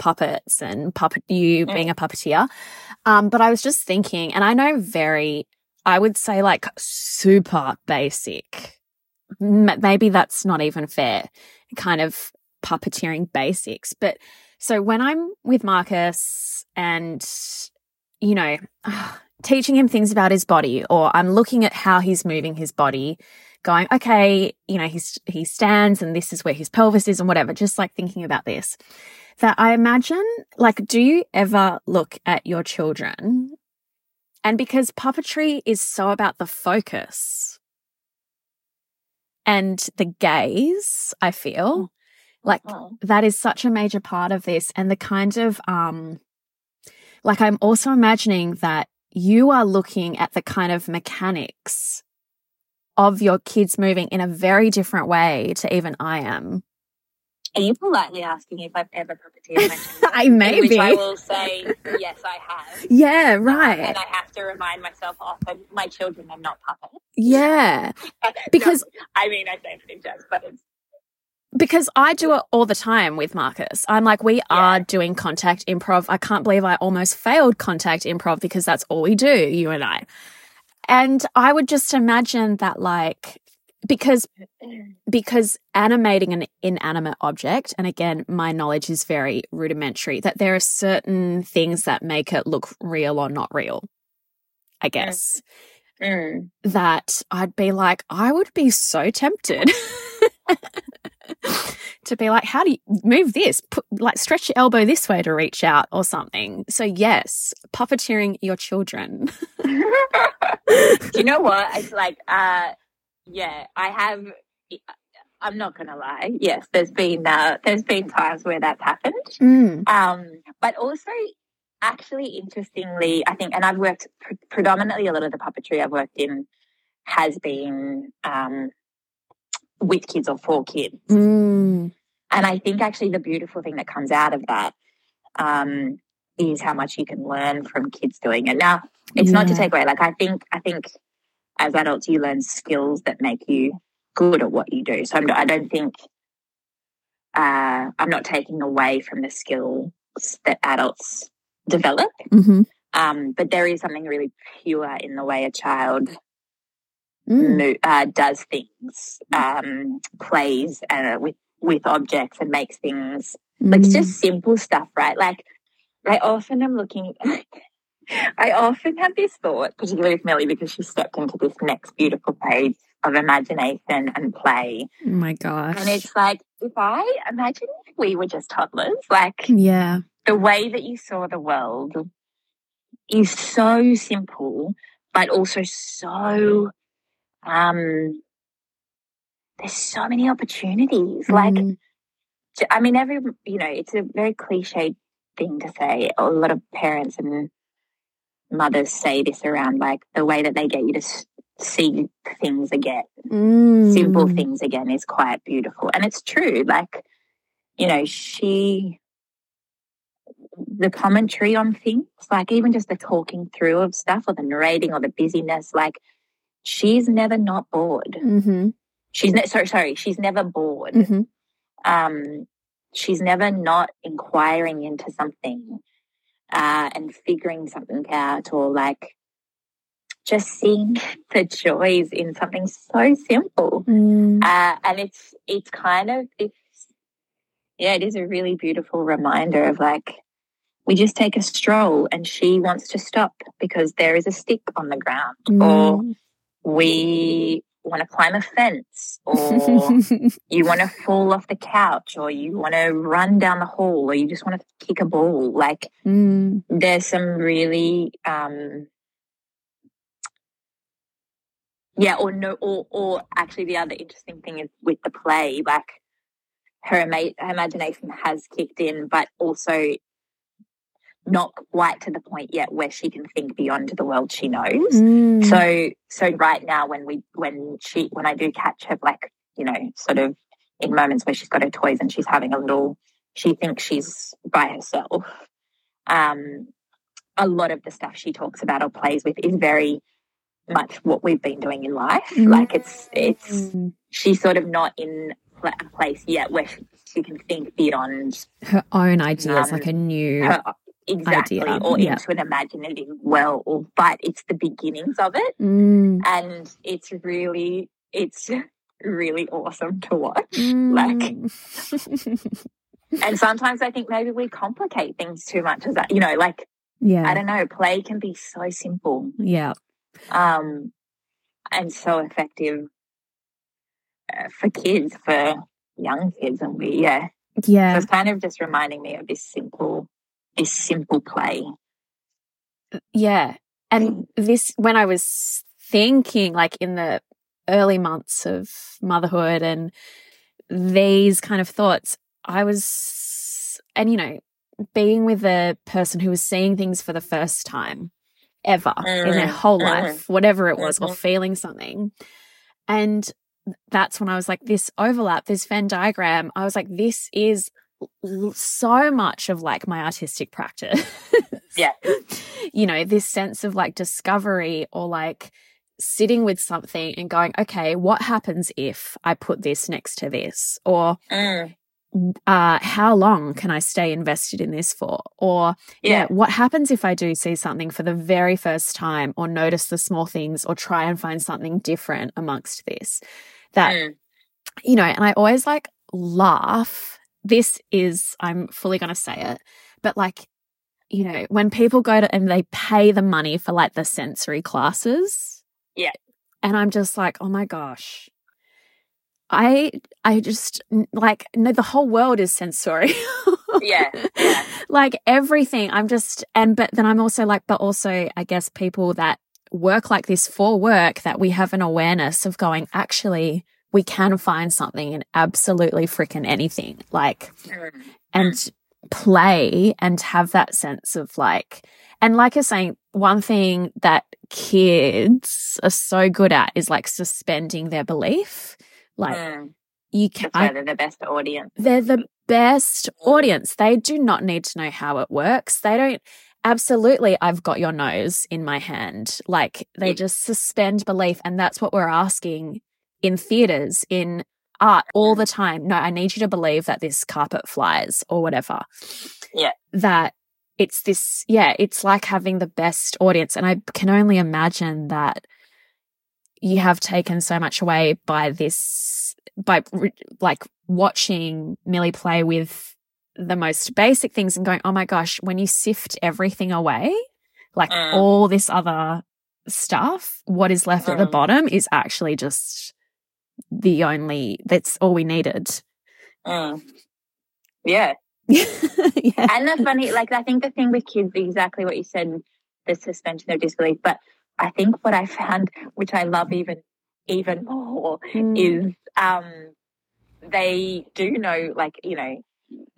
Speaker 1: puppets and puppet you
Speaker 2: Mm.
Speaker 1: being a puppeteer. Um, but I was just thinking, and I know very, I would say like super basic. Maybe that's not even fair, kind of puppeteering basics. But so when I'm with Marcus and, you know, (sighs) teaching him things about his body or I'm looking at how he's moving his body going okay you know he's he stands and this is where his pelvis is and whatever just like thinking about this. That I imagine like do you ever look at your children? And because puppetry is so about the focus and the gaze I feel Like
Speaker 2: Oh.
Speaker 1: that is such a major part of this and the kind of um like I'm also imagining that you are looking at the kind of mechanics of your kids moving in a very different way to even I am.
Speaker 2: Are you politely asking if I've ever puppeteered my children? (laughs)
Speaker 1: I may
Speaker 2: Which
Speaker 1: be.
Speaker 2: I will say, yes, I have.
Speaker 1: Yeah,
Speaker 2: Um,
Speaker 1: right.
Speaker 2: and I have to remind myself often, my children are not puppets.
Speaker 1: Yeah. (laughs) Because
Speaker 2: No, I mean, I say it in jest, but it's
Speaker 1: because I do it all the time with Marcus. I'm like, we are doing contact improv. I can't believe I almost failed contact improv because that's all we do, you and I. And I would just imagine that, like, because because animating an inanimate object, and again, my knowledge is very rudimentary, that there are certain things that make it look real or not real. I guess
Speaker 2: Mm.
Speaker 1: that I'd be like, I would be so tempted (laughs) to be like, how do you move this? Put, like, stretch your elbow this way to reach out or something. So, yes, puppeteering your children. (laughs)
Speaker 2: Do you know what? It's like, uh, yeah, I have. I'm not gonna lie. Yes, there's been uh, there's been times where that's happened.
Speaker 1: Mm.
Speaker 2: Um, but also, actually, interestingly, I think, and I've worked pr- predominantly a lot of the puppetry I've worked in has been um, with kids or for kids.
Speaker 1: Mm.
Speaker 2: And I think actually the beautiful thing that comes out of that um, is how much you can learn from kids doing it. Now, it's not to take away. Like I think, I think as adults you learn skills that make you good at what you do. So I'm, I don't think uh, I'm not taking away from the skills that adults develop.
Speaker 1: hmm
Speaker 2: Um, but there is something really pure in the way a child
Speaker 1: Mm.
Speaker 2: mo- uh, does things, um, plays uh, with with objects and makes things like
Speaker 1: Mm.
Speaker 2: just simple stuff, right? Like I often am looking. (laughs) I often have this thought, particularly with Millie, because she stepped into this next beautiful page of imagination and play.
Speaker 1: Oh my gosh.
Speaker 2: And it's like, if I imagine if we were just toddlers, like
Speaker 1: yeah.
Speaker 2: the way that you saw the world is so simple, but also so um there's so many opportunities. Like I mean every you know, it's a very cliche thing to say. A lot of parents and mothers say this around like the way that they get you to see things again simple
Speaker 1: Mm.
Speaker 2: things again is quite beautiful. And it's true. Like, you know, she, the commentary on things, like even just the talking through of stuff or the narrating or the busyness, like she's never not bored.
Speaker 1: hmm
Speaker 2: She's ne- sorry, sorry, she's never bored.
Speaker 1: hmm
Speaker 2: Um, she's never not inquiring into something uh, and figuring something out or like just seeing (laughs) the joys in something so simple.
Speaker 1: Mm.
Speaker 2: Uh, and it's it's kind of this yeah, it is a really beautiful reminder of like we just take a stroll and she wants to stop because there is a stick on the ground or
Speaker 1: Mm.
Speaker 2: We want to climb a fence or (laughs) you want to fall off the couch or you want to run down the hall or you just want to kick a ball like
Speaker 1: Mm.
Speaker 2: there's some really um yeah or no or or actually the other interesting thing is with the play like her, ima- her imagination has kicked in but also not quite to the point yet where she can think beyond the world she knows
Speaker 1: Mm.
Speaker 2: so so right now when we when she when i do catch her like you know sort of in moments where she's got her toys and she's having a little she thinks she's by herself um a lot of the stuff she talks about or plays with is very much what we've been doing in life
Speaker 1: Mm.
Speaker 2: like it's it's
Speaker 1: Mm.
Speaker 2: she's sort of not in a place yet where she, she can think beyond
Speaker 1: her own ideas,
Speaker 2: Um,
Speaker 1: like a new.
Speaker 2: her exactly
Speaker 1: Idea,
Speaker 2: or
Speaker 1: yeah.
Speaker 2: into an imaginative world but it's the beginnings of it.
Speaker 1: Mm.
Speaker 2: and it's really it's (laughs) really awesome to watch like
Speaker 1: Mm. (laughs)
Speaker 2: and sometimes i think maybe we complicate things too much as that you know like
Speaker 1: yeah, i
Speaker 2: don't know play can be so simple.
Speaker 1: Yeah,
Speaker 2: um and so effective uh, for kids for young kids and we yeah. So
Speaker 1: yeah,
Speaker 2: it's kind of just reminding me of this simple this simple play
Speaker 1: yeah. And this, when I was thinking, like in the early months of motherhood and these kind of thoughts, I was, and you know, being with a person who was seeing things for the first time ever mm. in their mm, whole mm. life, whatever it was, or mm-hmm. feeling something. And that's when I was like, this overlap, this Venn diagram, I was like, this is so much of like my artistic practice.
Speaker 2: yeah. (laughs)
Speaker 1: You know, this sense of like discovery or like sitting with something and going, okay, what happens if I put this next to this? Or mm. uh, how long can I stay invested in this for? Or yeah. yeah, what happens if I do see something for the very first time or notice the small things or try and find something different amongst this? That, mm. you know, and I always like laugh. This is, I'm fully going to say it, but like, you know, when people go to and they pay the money for like the sensory classes.
Speaker 2: Yeah.
Speaker 1: And I'm just like, oh my gosh. I I just like no the whole world is sensory. (laughs)
Speaker 2: yeah, yeah.
Speaker 1: Like everything. I'm just and but then I'm also like but also I guess people that work like this for work that we have an awareness of going, actually, we can find something in absolutely freaking anything. Like, mm. and play and have that sense of like, and like you're saying, one thing that kids are so good at is like suspending their belief. Like, mm. you
Speaker 2: can. I, they're the best audience.
Speaker 1: They're the best audience. They do not need to know how it works. They don't absolutely, I've got your nose in my hand. Like they just suspend belief. And that's what we're asking in theaters, in art all the time. No, I need you to believe that this carpet flies or whatever.
Speaker 2: Yeah.
Speaker 1: That it's this, yeah, it's like having the best audience. And I can only imagine that you have taken so much away by this, by like watching Millie play with the most basic things and going, oh my gosh, when you sift everything away, like mm. all this other stuff, what is left mm. at the mm. bottom is actually just the only, that's all we needed.
Speaker 2: Mm. Yeah. (laughs) yeah. And the funny, like, I think the thing with kids, exactly what you said, the suspension of disbelief. But I think what I found, which I love even, even more, mm. is, um, they do know, like, you know,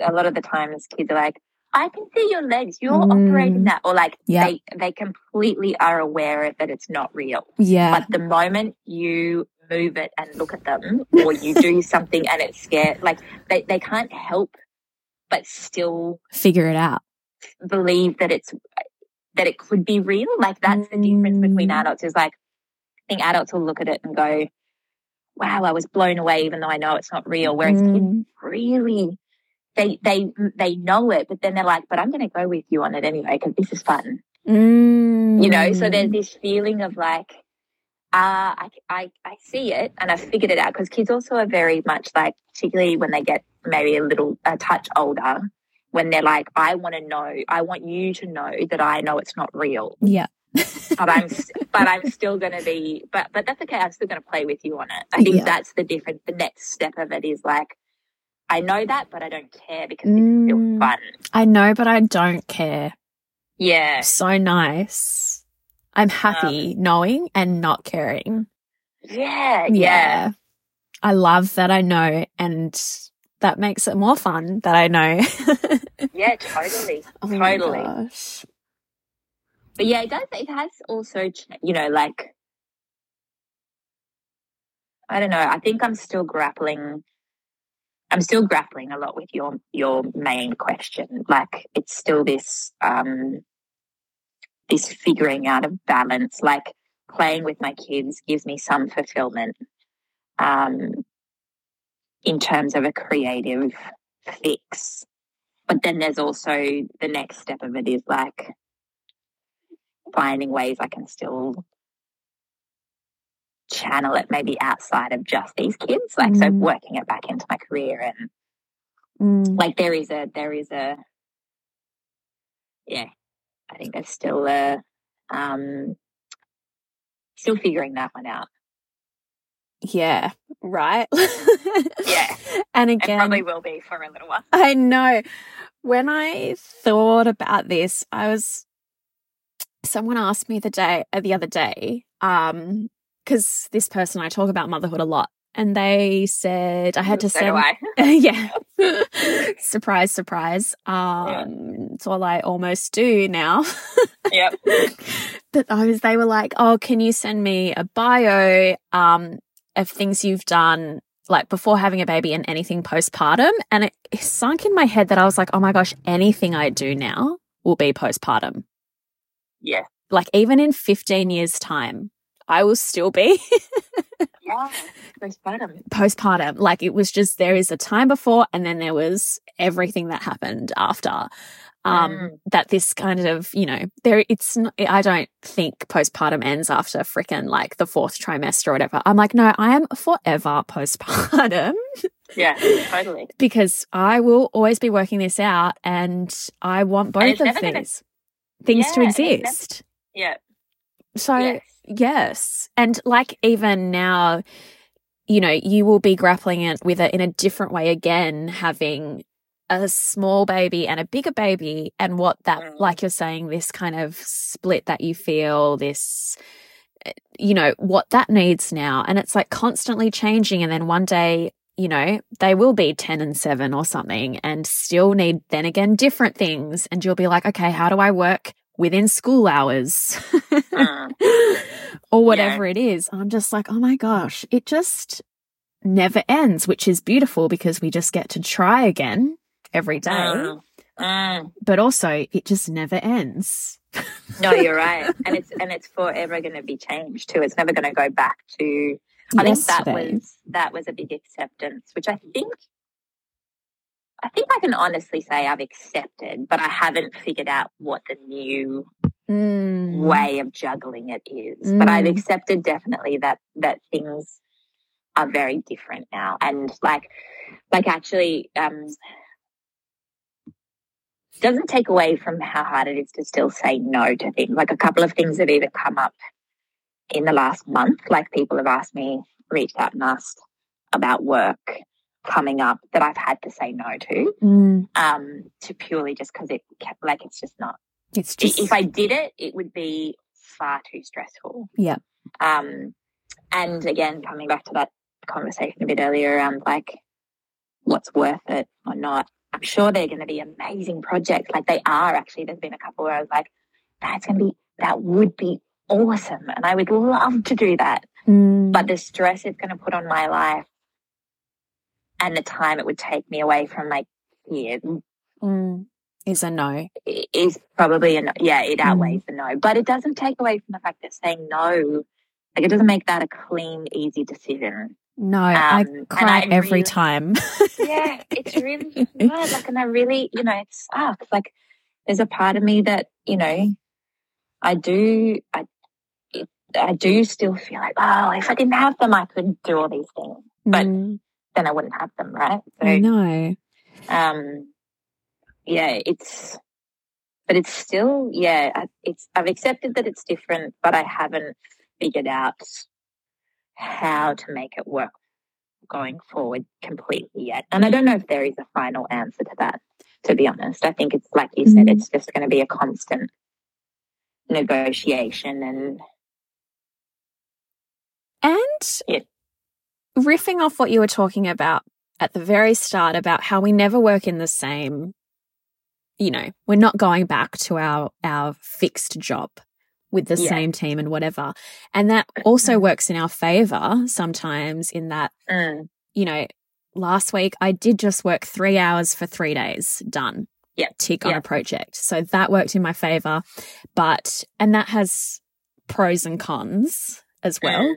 Speaker 2: a lot of the times kids are like, I can see your legs. You're mm. operating that. Or like yeah. they, they completely are aware that it's not real.
Speaker 1: Yeah.
Speaker 2: But the moment you move it and look at them or you do (laughs) something and it's scared, like they, they can't help but still
Speaker 1: figure it out.
Speaker 2: Believe that it's, that it could be real. Like that's mm. the difference between mm. adults is like, I think adults will look at it and go, wow, I was blown away even though I know it's not real. Whereas mm. kids really they they they know it, but then they're like, "But I'm going to go with you on it anyway because this is fun."
Speaker 1: Mm.
Speaker 2: You know, so there's this feeling of like, uh, I, I, I see it and I figured it out because kids also are very much like, particularly when they get maybe a little, a touch older, when they're like, I want to know, I want you to know that I know it's not real.
Speaker 1: Yeah.
Speaker 2: but I'm, (laughs) but I'm still going to be, but, but that's okay. I'm still going to play with you on it. I think yeah. that's the difference. The next step of it is like, I know that, but I don't care because mm, it's still mm. fun.
Speaker 1: I know, but I don't care.
Speaker 2: Yeah.
Speaker 1: So nice. I'm happy um, knowing and not caring.
Speaker 2: Yeah, yeah. Yeah.
Speaker 1: I love that I know and that makes it more fun that I know. (laughs)
Speaker 2: yeah, (laughs) totally. oh totally. But yeah, it does, it has also, you know, like, I don't know. I think I'm still grappling I'm still grappling a lot with your your main question. Like it's still this um this figuring out of balance. Like playing with my kids gives me some fulfillment um in terms of a creative fix. But then there's also the next step of it is like finding ways I can still channel it maybe outside of just these kids like mm. so working it back into my career and mm. like there is a there is a yeah i think there's still a um still figuring that one out.
Speaker 1: Yeah right?
Speaker 2: Yeah (laughs)
Speaker 1: and again
Speaker 2: it probably will be for a little while.
Speaker 1: I know. When i thought about this i was someone asked me the day uh, the other day um because this person I talk about motherhood a lot and they said I had to
Speaker 2: So
Speaker 1: send. (laughs) yeah, (laughs) surprise, surprise. Um, it's all I almost do now. (laughs)
Speaker 2: yep.
Speaker 1: But I was, they were like, "Oh, can you send me a bio um of things you've done?" Like before having a baby and anything postpartum. And it, it sunk in my head that I was like, oh my gosh, anything I do now will be postpartum.
Speaker 2: Yeah.
Speaker 1: Like even in 15 years' time, I will still be
Speaker 2: Postpartum.
Speaker 1: postpartum. Like it was just there is a time before and then there was everything that happened after. Um,
Speaker 2: Mm.
Speaker 1: that this kind of, you know, there it's not, I don't think postpartum ends after freaking like the fourth trimester or whatever. I'm like, no, I am forever postpartum
Speaker 2: Yeah, totally. (laughs)
Speaker 1: because I will always be working this out and I want both of
Speaker 2: never gonna-
Speaker 1: these things to
Speaker 2: Yeah, never-
Speaker 1: exist.
Speaker 2: Yeah.
Speaker 1: So
Speaker 2: yes.
Speaker 1: Yes. And like even now, you know, you will be grappling it with it in a different way again, having a small baby and a bigger baby, and what that,
Speaker 2: Mm.
Speaker 1: like you're saying, this kind of split that you feel, this, eh, you know, what that needs now. And it's like constantly changing. And then one day, you know, they will be 10 and 7 or something and still need then again different things. And you'll be like, okay, how do I work within school hours?
Speaker 2: Mm. (laughs)
Speaker 1: or whatever it is. I'm just like, oh my gosh, it just never ends, which is beautiful because we just get to try again every day.
Speaker 2: Mm. Mm.
Speaker 1: But also, it just never ends.
Speaker 2: No, you're (laughs) right. And it's and it's forever gonna be changed too. It's never gonna go back to I think that was that was a big acceptance, which I think I think I can honestly say I've accepted, but I haven't figured out what the new
Speaker 1: Mm.
Speaker 2: way of juggling it is. But I've
Speaker 1: Mm.
Speaker 2: accepted definitely that that things are very different now. And like like actually um doesn't take away from how hard it is to still say no to things. Like a couple of things have even come up in the last month. Like people have asked me, reached out and asked about work coming up that I've had to say no to.
Speaker 1: Mm.
Speaker 2: Um, to purely just because it kept like it's just not
Speaker 1: It's just,
Speaker 2: if I did it, it would be far too stressful.
Speaker 1: Yeah.
Speaker 2: Um, and again, coming back to that conversation a bit earlier around like what's worth it or not. I'm sure they're going to be amazing projects. Like they are actually. There's been a couple where I was like, that's going to be, that would be awesome. And I would love to do that.
Speaker 1: Mm.
Speaker 2: But the stress it's going to put on my life and the time it would take me away from my kids
Speaker 1: Mm. is a no.
Speaker 2: is probably a no. Yeah, it
Speaker 1: Mm.
Speaker 2: outweighs the no, but it doesn't take away from the fact that saying no, like it doesn't make that a clean, easy decision.
Speaker 1: No, I
Speaker 2: Um, and
Speaker 1: cry
Speaker 2: I
Speaker 1: every
Speaker 2: really-
Speaker 1: time.
Speaker 2: Yeah, it's really (laughs) hard. Like, and I really, you know, it sucks. Like, there's a part of me that, you know, I do, I, I do still feel like, oh, if I didn't have them, I could do all these things. But-
Speaker 1: Mm.
Speaker 2: Then I wouldn't have them, right?
Speaker 1: I know.
Speaker 2: um, yeah, it's, but it's still, yeah, it's, I've accepted that it's different, but I haven't figured out how to make it work going forward completely yet. And I don't know if there is a final answer to that, to be honest. I think it's like you said,
Speaker 1: Mhm.
Speaker 2: it's just going to be a constant negotiation and
Speaker 1: And
Speaker 2: Yeah.
Speaker 1: Riffing off what you were talking about at the very start about how we never work in the same, you know, we're not going back to our our fixed job with the
Speaker 2: Yeah.
Speaker 1: same team and whatever. And that also works in our favor sometimes in that,
Speaker 2: mm,
Speaker 1: you know, last week I did just work 3 hours for 3 days, done.
Speaker 2: Yeah.
Speaker 1: Tick on
Speaker 2: Yeah.
Speaker 1: a project. So that worked in my favor, but and that has pros and cons as well
Speaker 2: mm,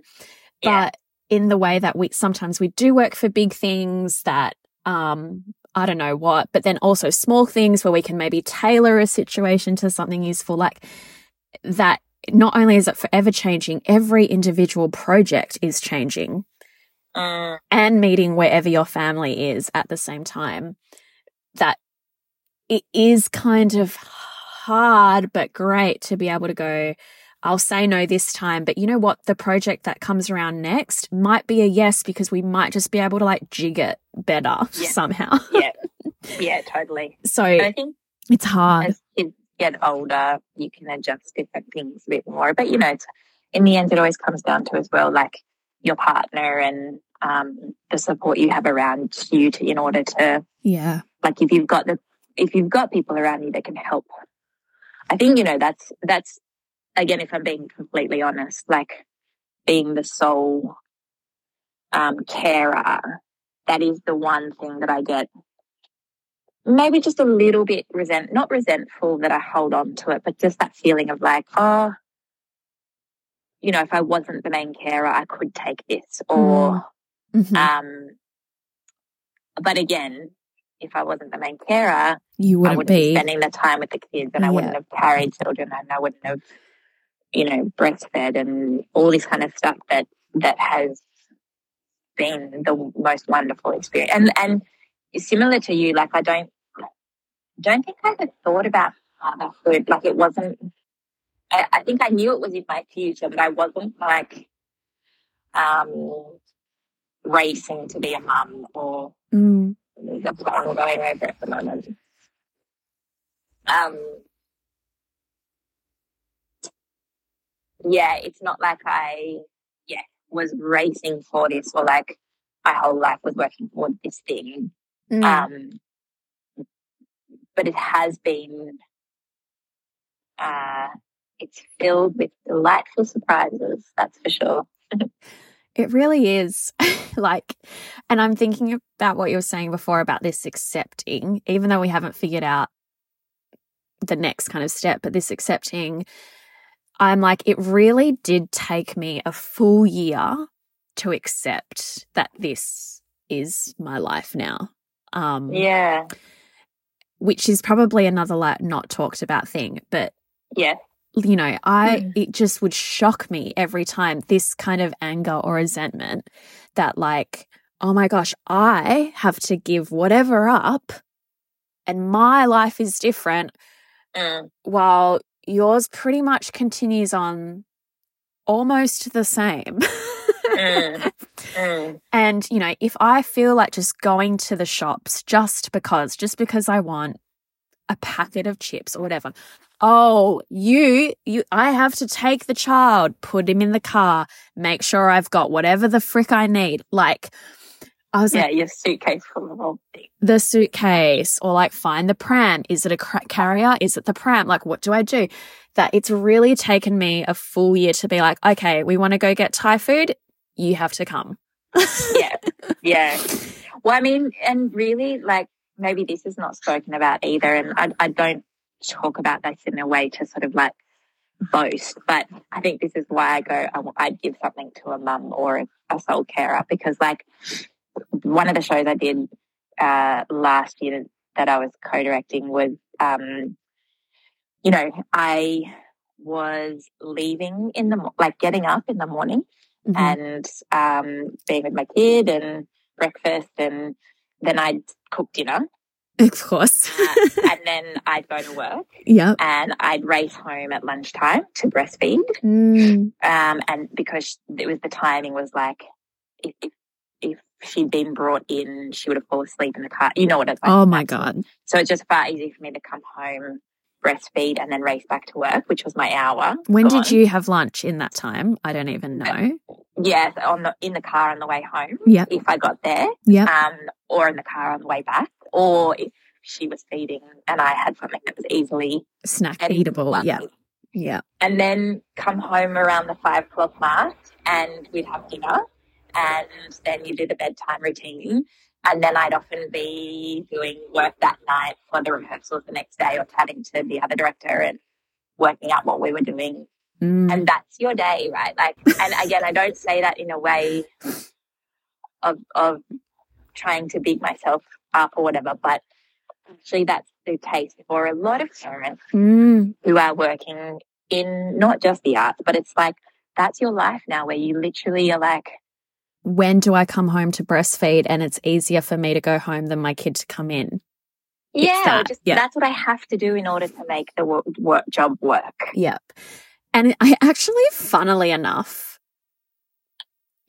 Speaker 2: yeah.
Speaker 1: but in the way that we sometimes we do work for big things that um I don't know what, but then also small things where we can maybe tailor a situation to something useful like that not only is it forever changing, every individual project is changing
Speaker 2: Mm,
Speaker 1: and meeting wherever your family is at the same time. That it is kind of hard, but great to be able to go, I'll say no this time, but you know what? The project that comes around next might be a yes because we might just be able to like jig it better
Speaker 2: Yeah. (laughs)
Speaker 1: somehow.
Speaker 2: yeah. (laughs) Yeah, totally.
Speaker 1: So
Speaker 2: I think
Speaker 1: it's hard.
Speaker 2: as kids get older, you can adjust different things a bit more. But you know, it's, in the end, it always comes down to as well, like your partner and um, the support you have around you to in order to
Speaker 1: yeah
Speaker 2: like if you've got the if you've got people around you that can help i think you know that's that's again if i'm being completely honest like being the sole um, carer that is the one thing that i get maybe just a little bit resent not resentful that i hold on to it but just that feeling of like oh you know if i wasn't the main carer i could take this or
Speaker 1: Mhm.
Speaker 2: um but again if i wasn't the main carer
Speaker 1: you wouldn't
Speaker 2: wouldn't be
Speaker 1: be
Speaker 2: spending the time with the kids and I wouldn't have carried children and I wouldn't have, you know, breastfed and all this kind of stuff that that has been the most wonderful experience. And and similar to you, like I don't don't think I ever thought about motherhood. Like it wasn't I, I think I knew it was in my future, but I wasn't like um racing to be a mum or
Speaker 1: Mm.
Speaker 2: there's a song going over at the moment. Um, yeah, it's not like I, yeah, was racing for this or like my whole life was working for this thing.
Speaker 1: Mm.
Speaker 2: Um, but it has been, uh, it's filled with delightful surprises, that's for sure. (laughs)
Speaker 1: It really is. (laughs) like, and I'm thinking about what you were saying before about this accepting, even though we haven't figured out the next kind of step, but this accepting, I'm like, it really did take me a full year to accept that this is my life now. Um,
Speaker 2: Yeah,
Speaker 1: which is probably another like not talked about thing, but
Speaker 2: yeah,
Speaker 1: you know, I
Speaker 2: Mm.
Speaker 1: it just would shock me every time this kind of anger or resentment that like, oh my gosh, I have to give whatever up and my life is different
Speaker 2: mm,
Speaker 1: while yours pretty much continues on almost the same.
Speaker 2: mm, mm, (laughs)
Speaker 1: And, you know, if I feel like just going to the shops just because, just because I want a packet of chips or whatever, oh, you, you, I have to take the child, put him in the car, make sure I've got whatever the frick I need. Like, I was
Speaker 2: yeah,
Speaker 1: like,
Speaker 2: your suitcase full of all things.
Speaker 1: the suitcase or like find the pram. Is it a carrier? Is it the pram? Like, what do I do? That it's really taken me a full year to be like, okay, we want to go get Thai food. You have to come.
Speaker 2: yeah, (laughs) yeah. Well, I mean, and really, like, maybe this is not spoken about either. And I, I don't talk about this in a way to sort of like boast, but I think this is why I go, I, I'd give something to a mum or a, a sole carer because, like, one of the shows I did uh, last year that I was co directing was, um, you know, I was leaving in the, like, getting up in the morning
Speaker 1: Mhm.
Speaker 2: and um, being with my kid and breakfast, and then I'd cook dinner,
Speaker 1: Of course.
Speaker 2: uh, and then I'd go to work, (laughs)
Speaker 1: yep.
Speaker 2: and I'd race home at lunchtime to breastfeed.
Speaker 1: Mm.
Speaker 2: Um, and because it was the timing was like, if if she'd been brought in, she would have fallen asleep in the car. You know what it's like.
Speaker 1: Oh my God.
Speaker 2: So it's just far easier for me to come home, breastfeed, and then race back to work, which was my hour.
Speaker 1: When
Speaker 2: gone.
Speaker 1: did you have lunch in that time? I don't even know.
Speaker 2: Yes, on the in the car on the way home.
Speaker 1: Yep.
Speaker 2: If I got there.
Speaker 1: Yep.
Speaker 2: um, or in the car on the way back, or if she was feeding and I had something that was easily
Speaker 1: Snack eatable. Yeah. Yeah.
Speaker 2: And then come home around the five o'clock mark and we'd have dinner and then you do the bedtime routine. And then I'd often be doing work that night for the rehearsals the next day or chatting to the other director and working out what we were doing.
Speaker 1: Mm.
Speaker 2: And that's your day, right? Like, and again, I don't say that in a way of, of trying to beat myself up or whatever, but actually that's the case for a lot of parents
Speaker 1: Mm.
Speaker 2: who are working in not just the arts, but it's like that's your life now where you literally are like,
Speaker 1: When do I come home to breastfeed and it's easier for me to go home than my kid to come in? It's
Speaker 2: yeah,
Speaker 1: that,
Speaker 2: just
Speaker 1: yeah.
Speaker 2: that's what I have to do in order to make the work, work job work.
Speaker 1: Yep. And I actually, funnily enough,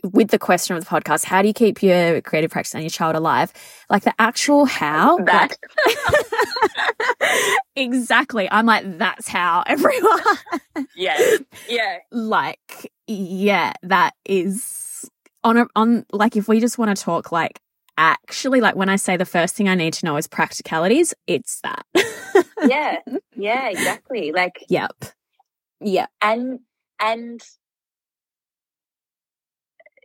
Speaker 1: with the question of the podcast, how do you keep your creative practice and your child alive? Like the actual how. (laughs)
Speaker 2: That
Speaker 1: like- (laughs) exactly. I'm like, that's how everyone. (laughs)
Speaker 2: yeah, yeah,
Speaker 1: like, yeah, that is on a, on like if we just want to talk like actually like when I say the first thing I need to know is practicalities, it's that. (laughs)
Speaker 2: yeah. Yeah, exactly. Like
Speaker 1: Yep. Yep.
Speaker 2: and and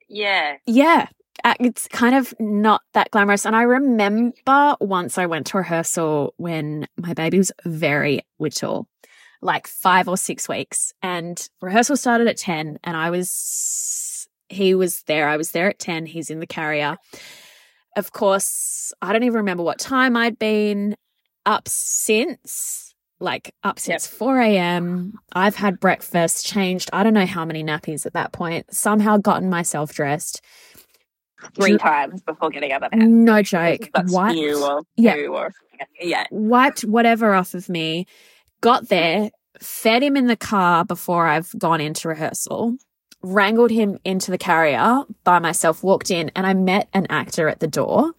Speaker 2: yeah.
Speaker 1: Yeah. Uh, It's kind of not that glamorous. And I remember once I went to rehearsal when my baby was very little, like five or six weeks. And rehearsal started at 10, and I was, he was there. I was there at 10. He's in the carrier. Of course, I don't even remember what time I'd been up since, like up since 4 a.m. I've had breakfast, changed, I don't know how many nappies at that point, somehow gotten myself dressed.
Speaker 2: Three times before getting out of bed.
Speaker 1: No joke.
Speaker 2: That's
Speaker 1: Wiped,
Speaker 2: you or
Speaker 1: Yeah.
Speaker 2: or yeah.
Speaker 1: wiped whatever off of me, got there, fed him in the car before I've gone into rehearsal, wrangled him into the carrier by myself, walked in, and I met an actor at the door,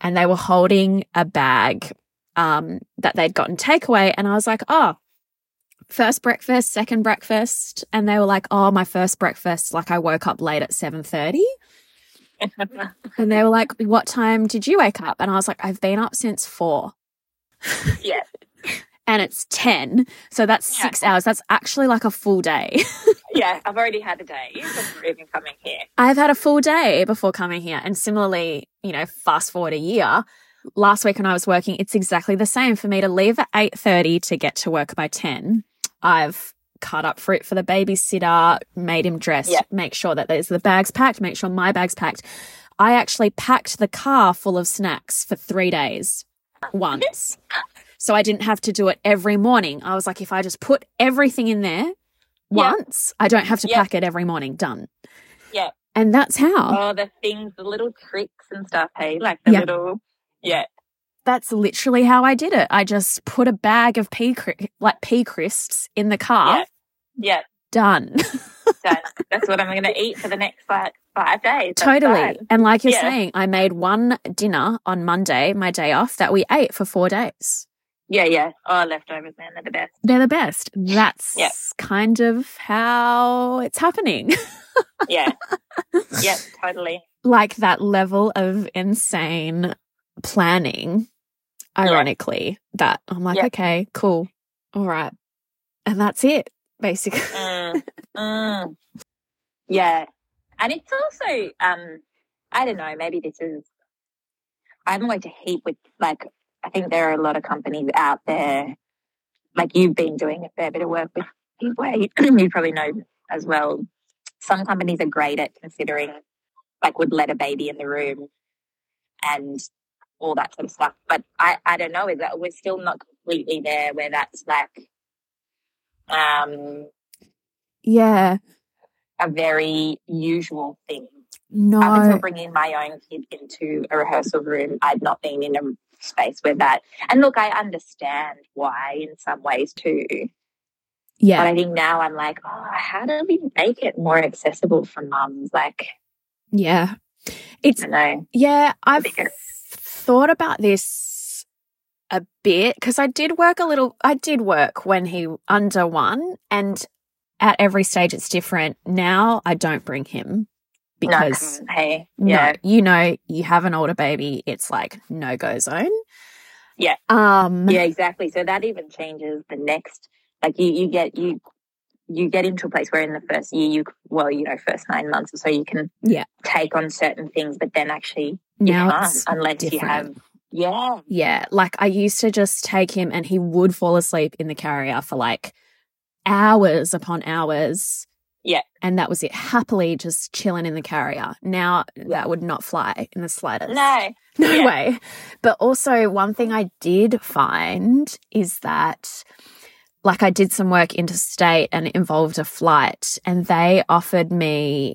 Speaker 1: and they were holding a bag um, that they'd gotten takeaway, and I was like, oh. First breakfast, second breakfast, and they were like, "Oh, my first breakfast, like I woke up late at 7:30." (laughs) And they were like, "What time did you wake up?" And I was like, "I've been up since 4."
Speaker 2: yeah.
Speaker 1: And it's 10. So that's
Speaker 2: Yeah.
Speaker 1: six hours. That's actually like a full day. (laughs)
Speaker 2: Yeah. I've already had a day before even coming here.
Speaker 1: I've had a full day before coming here. And similarly, you know, fast forward a year. Last week when I was working, it's exactly the same for me to leave at 8.30 to get to work by 10. I've cut up fruit for the babysitter, made him dressed,
Speaker 2: Yeah.
Speaker 1: make sure that there's the bags packed, make sure my bag's packed. I actually packed the car full of snacks for three days (laughs) once. So I didn't have to do it every morning. I was like, if I just put everything in there
Speaker 2: Yeah.
Speaker 1: once, I don't have to
Speaker 2: Yeah.
Speaker 1: pack it every morning. Done.
Speaker 2: Yeah.
Speaker 1: And that's how.
Speaker 2: Oh, the things, the little tricks and stuff, hey? Like the
Speaker 1: Yeah.
Speaker 2: little yeah.
Speaker 1: That's literally how I did it. I just put a bag of pea like pea crisps in the car.
Speaker 2: Yeah. Yeah.
Speaker 1: Done. (laughs)
Speaker 2: That, that's what I'm gonna eat for the next like five days. That's
Speaker 1: totally.
Speaker 2: fine.
Speaker 1: And like you're
Speaker 2: Yeah.
Speaker 1: saying, I made one dinner on Monday, my day off, that we ate for four days.
Speaker 2: Yeah, yeah. Oh, leftovers, man, they're the best.
Speaker 1: They're the best. That's
Speaker 2: Yeah.
Speaker 1: kind of how it's happening. (laughs)
Speaker 2: Yeah. yeah, totally.
Speaker 1: like that level of insane planning, ironically, that I'm like,
Speaker 2: Yeah.
Speaker 1: okay, cool. All right. And that's it, basically.
Speaker 2: Mm, (laughs) mm. Yeah. And it's also, um, I don't know, maybe this is, I haven't worked a heap with, like, I think there are a lot of companies out there, like you've been doing a fair bit of work with people, (clears throat) you probably know as well. Some companies are great at considering, like, would let a baby in the room and all that sort of stuff. But I, I don't know, is that we're still not completely there where that's like, um,
Speaker 1: yeah.
Speaker 2: a very usual thing. Up until bringing my own kid into a rehearsal room, I'd not been in a space where that. And look, I understand why in some ways too.
Speaker 1: Yeah. But.
Speaker 2: I think now I'm like, oh, how do we make it more accessible for mums? Like,
Speaker 1: Yeah.
Speaker 2: I
Speaker 1: It's,
Speaker 2: don't know.
Speaker 1: yeah, I've thought about this a bit because I did work a little, I did work when he under one and at every stage it's different. Now I don't bring him because
Speaker 2: no, hey,
Speaker 1: No,
Speaker 2: yeah,
Speaker 1: you know, you have an older baby, it's like no go zone.
Speaker 2: Yeah.
Speaker 1: Um
Speaker 2: yeah, exactly. So that even changes the next. Like you, you get you. You get into a place where in the first year, you well, you know, first nine months or so, you can
Speaker 1: Yeah.
Speaker 2: take on certain things, but then actually you
Speaker 1: now
Speaker 2: can't unless you have yeah
Speaker 1: yeah, like I used to just take him and he would fall asleep in the carrier for like hours upon hours.
Speaker 2: Yeah.
Speaker 1: And that was it. Happily just chilling in the carrier. Now that would not fly in the slightest.
Speaker 2: no (laughs)
Speaker 1: No
Speaker 2: Yeah.
Speaker 1: way. But also, one thing I did find is that, like, I did some work interstate and it involved a flight, and they offered me,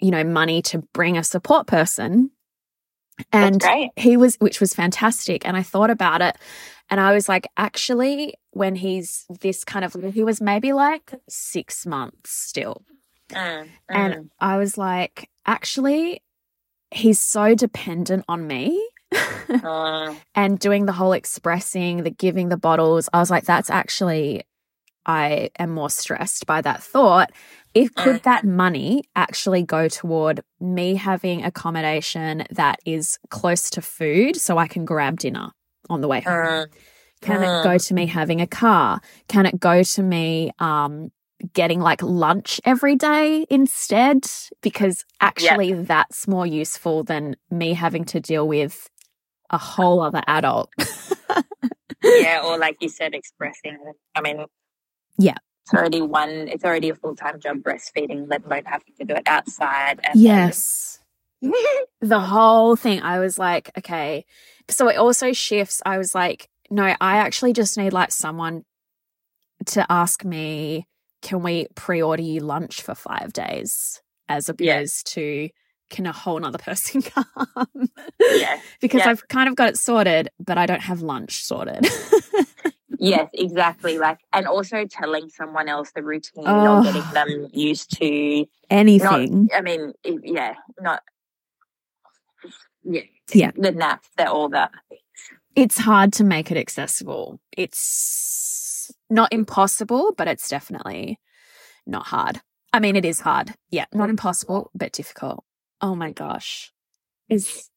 Speaker 1: you know, money to bring a support person. And
Speaker 2: that's great
Speaker 1: he was, which was fantastic. And I thought about it, and I was like, actually, when he's this kind of, he was maybe like six months still.
Speaker 2: Mm, mm.
Speaker 1: And I was like, actually, he's so dependent on me.
Speaker 2: Mm, (laughs)
Speaker 1: and doing the whole expressing, the giving the bottles, I was like, that's actually, I am more stressed by that thought. if could that money actually go toward me having accommodation that is close to food so I can grab dinner on the way home?
Speaker 2: Mm.
Speaker 1: Can it go to me having a car? Can it go to me um, getting like lunch every day instead? Because actually, that's more useful than me having to deal with a whole other adult.
Speaker 2: yeah, (laughs) or like you said, expressing. I mean,
Speaker 1: Yeah.
Speaker 2: it's already one. It's already a full time job breastfeeding, let alone having to do it outside.
Speaker 1: Yes. (laughs) the whole thing, I was like, okay. So it also shifts. I was like, no, I actually just need like someone to ask me, can we pre order you lunch for five days? As opposed to, can a whole nother (laughs) person come?
Speaker 2: yeah,
Speaker 1: because
Speaker 2: Yeah.
Speaker 1: I've kind of got it sorted, but I don't have lunch sorted. (laughs)
Speaker 2: yes, exactly. Like, and also telling someone else the routine
Speaker 1: Oh.
Speaker 2: or getting them used to.
Speaker 1: Anything.
Speaker 2: Not, I mean, yeah, not. Yeah,
Speaker 1: Yeah.
Speaker 2: the naps, the all that.
Speaker 1: it's hard to make it accessible. It's not impossible, but it's definitely not hard. I mean, it is hard. Yeah, not impossible, but difficult. Oh my gosh. Is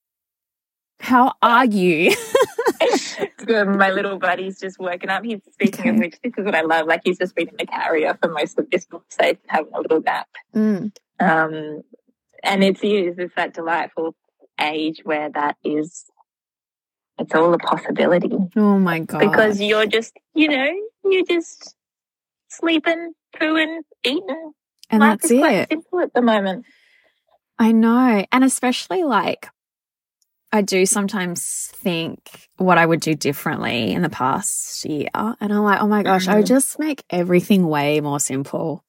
Speaker 1: how are you? (laughs)
Speaker 2: Good. My little buddy's just woken up. He's speaking of
Speaker 1: Okay.
Speaker 2: which, this is what I love. Like he's just been in the carrier for most of this conversation, having a little nap.
Speaker 1: Mm,
Speaker 2: Um, and it's you. It's that delightful age where that is. It's all a possibility
Speaker 1: Oh my god.
Speaker 2: because you're just, you know, you're just sleeping, pooing, eating.
Speaker 1: and
Speaker 2: Life
Speaker 1: that's
Speaker 2: is quite
Speaker 1: it.
Speaker 2: simple at the moment.
Speaker 1: I know. And especially like I do sometimes think what I would do differently in the past year. And I'm like, oh my gosh, I would
Speaker 2: Mhm.
Speaker 1: just make everything way more simple.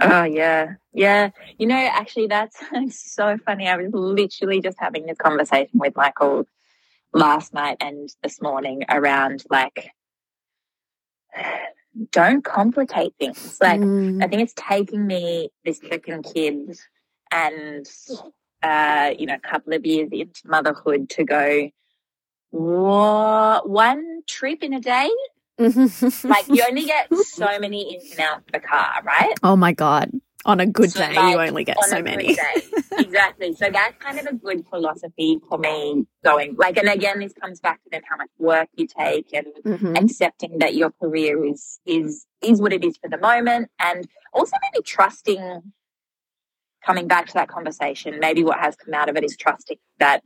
Speaker 2: Oh yeah, yeah. You know, actually, that's (laughs) so funny. I was literally just having this conversation with Michael last night and this morning around like, (sighs) don't complicate things. Like,
Speaker 1: Mm.
Speaker 2: I think it's taking me this second kid and uh, you know, a couple of years into motherhood to go. What one trip in a day? Like you only get so many ins and outs of the car, right?
Speaker 1: oh my god. On a good
Speaker 2: So,
Speaker 1: day,
Speaker 2: like,
Speaker 1: you only get so
Speaker 2: a
Speaker 1: many.
Speaker 2: exactly. So that's kind of a good philosophy for me going like and again this comes back to then how much work you take and
Speaker 1: Mhm.
Speaker 2: accepting that your career is is is what it is for the moment and also maybe trusting coming back to that conversation, maybe what has come out of it is trusting that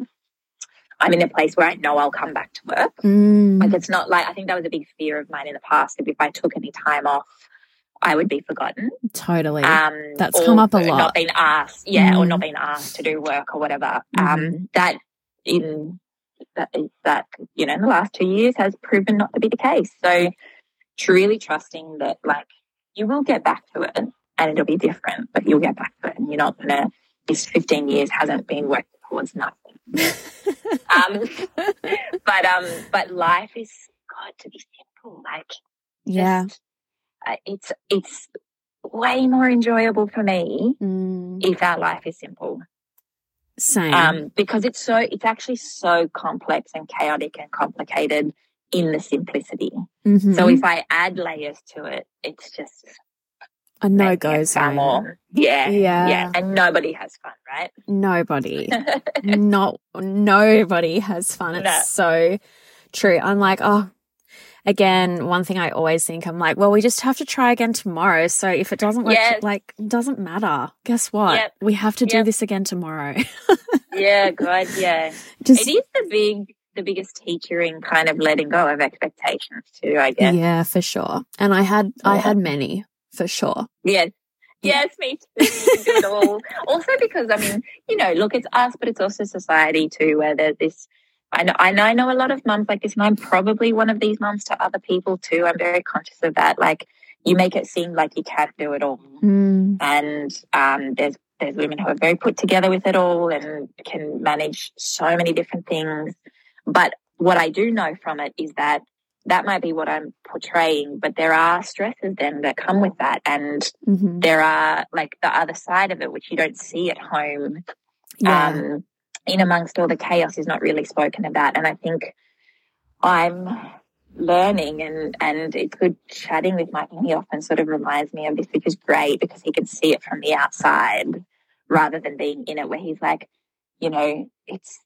Speaker 2: I'm in a place where I know I'll come back to work.
Speaker 1: Mm.
Speaker 2: Like it's not like I think that was a big fear of mine in the past. If if I took any time off, I would be forgotten.
Speaker 1: Totally.
Speaker 2: Um,
Speaker 1: That's come up a lot.
Speaker 2: Not being asked, yeah, or
Speaker 1: Mm.
Speaker 2: not being asked to do work or whatever.
Speaker 1: Mhm.
Speaker 2: Um, that in that that you know in the last two years has proven not to be the case. So truly trusting that like you will get back to it and it'll be different, but you'll get back to it, and you're not gonna. This 15 years hasn't been working towards nothing. um, (laughs) but um, but life is got to be simple. Like
Speaker 1: yeah.
Speaker 2: just, uh, it's it's way more enjoyable for me
Speaker 1: Mm.
Speaker 2: if our life is simple.
Speaker 1: Same.
Speaker 2: Um, because it's so it's actually so complex and chaotic and complicated in the simplicity.
Speaker 1: Mhm.
Speaker 2: So if I add layers to it, it's just
Speaker 1: a no go zone.
Speaker 2: more. Yeah,
Speaker 1: Yeah.
Speaker 2: yeah, and nobody has fun, right?
Speaker 1: Nobody. (laughs) not nobody has fun. It's
Speaker 2: No.
Speaker 1: so true. I'm like, oh, again, one thing I always think, I'm like, well, we just have to try again tomorrow. So if it doesn't work,
Speaker 2: Yes.
Speaker 1: like, doesn't matter. Guess what?
Speaker 2: Yep.
Speaker 1: We have to do
Speaker 2: Yep.
Speaker 1: this again tomorrow.
Speaker 2: yeah, God, yeah. (laughs)
Speaker 1: just
Speaker 2: It is the big, the biggest teacher in kind of letting go of expectations too. I guess.
Speaker 1: yeah, for sure. And I had, I had many for sure.
Speaker 2: Yes. Yes, me too. You can do it all. also because I mean, you know, look, it's us, but it's also society too, where there's this I know, I know I know a lot of mums like this, and I'm probably one of these mums to other people too. I'm very conscious of that. Like you make it seem like you can't do it all.
Speaker 1: Mm,
Speaker 2: And um there's there's women who are very put together with it all and can manage so many different things. But what I do know from it is that that might be what I'm portraying, but there are stresses then that come with that. And
Speaker 1: mhm.
Speaker 2: there are like the other side of it, which you don't see at home.
Speaker 1: Yeah.
Speaker 2: Um, in amongst all the chaos is not really spoken about. And I think I'm learning and and it's good chatting with Mike and he often sort of reminds me of this which is great because he can see it from the outside rather than being in it where he's like you know it's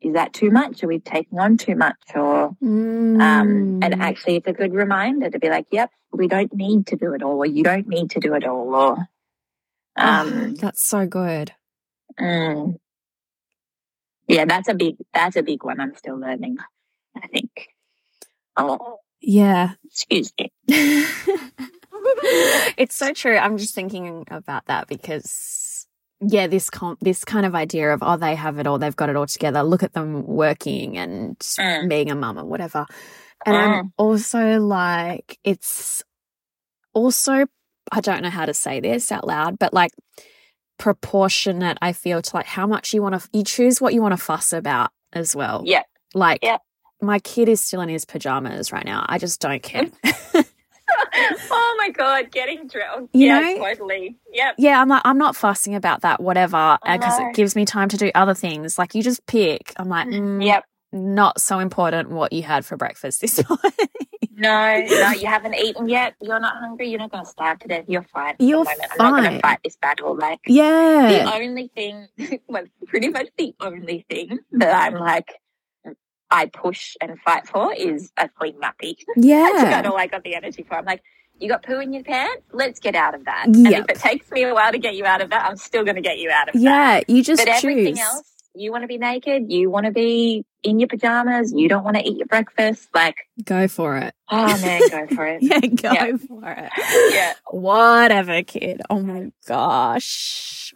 Speaker 2: is that too much? Are we taking on too much? Or,
Speaker 1: Mm.
Speaker 2: um, and actually it's a good reminder to be like, yep, we don't need to do it all, or you don't need to do it all, or, um,
Speaker 1: Oh, that's so good.
Speaker 2: mm. yeah, that's a big, that's a big one I'm still learning, I think. Oh,
Speaker 1: Yeah.
Speaker 2: excuse me. (laughs)
Speaker 1: it's so true. I'm just thinking about that because yeah, this com- this kind of idea of oh they have it all, they've got it all together. Look at them working and
Speaker 2: Mm.
Speaker 1: being a mum or whatever. And I'm also like it's also I don't know how to say this out loud, but like proportionate I feel to like how much you want to you choose what you want to fuss about as well.
Speaker 2: Yeah.
Speaker 1: Like
Speaker 2: Yeah.
Speaker 1: my kid is still in his pajamas right now. I just don't care. (laughs) (laughs) (laughs)
Speaker 2: oh my God, getting drilled.
Speaker 1: You
Speaker 2: yeah,
Speaker 1: know?
Speaker 2: totally. Yep.
Speaker 1: yeah, I'm like, I'm not fussing about that, whatever, because
Speaker 2: know.
Speaker 1: it gives me time to do other things. Like, you just pick. I'm like, mm,
Speaker 2: Yep.
Speaker 1: not so important what you had for breakfast this (laughs) morning.
Speaker 2: No, no, you haven't eaten yet. You're not hungry. You're not going to starve to death. You're fine.
Speaker 1: You're
Speaker 2: fine. I'm not going to fight this battle. Like,
Speaker 1: yeah.
Speaker 2: the only thing, (laughs) well, pretty much the only thing that I'm like, I push and fight for is a clean nappy. (laughs) Yeah. That's
Speaker 1: Yeah.
Speaker 2: about all I got the energy for. I'm like, you got poo in your pants? Let's get out of that. And if it takes me a while to get you out of that, I'm still going to get you out of that.
Speaker 1: Yeah. You just
Speaker 2: But everything else, you want to be naked, you want to be in your pajamas, you don't want to eat your breakfast. Like,
Speaker 1: Go for it.
Speaker 2: oh man, go for (laughs) it.
Speaker 1: Yeah, go
Speaker 2: Yeah.
Speaker 1: for it. (laughs)
Speaker 2: Yeah.
Speaker 1: Whatever, kid. Oh my gosh.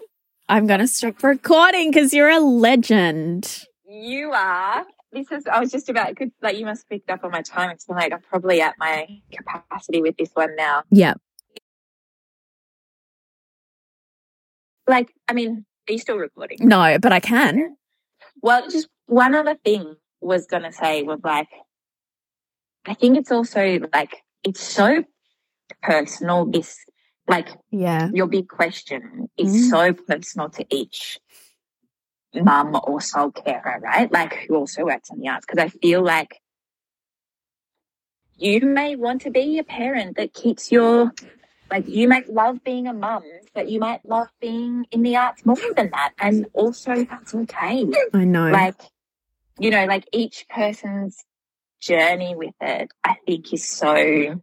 Speaker 1: I'm going to stop recording because you're a legend.
Speaker 2: You are. This is, I was just about, could, like, you must have picked up on my time. It's like, I'm probably at my capacity with this one now.
Speaker 1: Yeah.
Speaker 2: Like, I mean, are you still recording?
Speaker 1: No, but I can.
Speaker 2: Well, just one other thing was going to say was like, I think it's also like, it's so personal. This, like,
Speaker 1: Yeah.
Speaker 2: your big question is
Speaker 1: Mm.
Speaker 2: so personal to each mum or sole carer, right? Like who also works in the arts. Because I feel like you may want to be a parent that keeps your, like you might love being a mum, but you might love being in the arts more than that. And also that's okay.
Speaker 1: I know.
Speaker 2: Like, you know, like each person's journey with it, I think is so,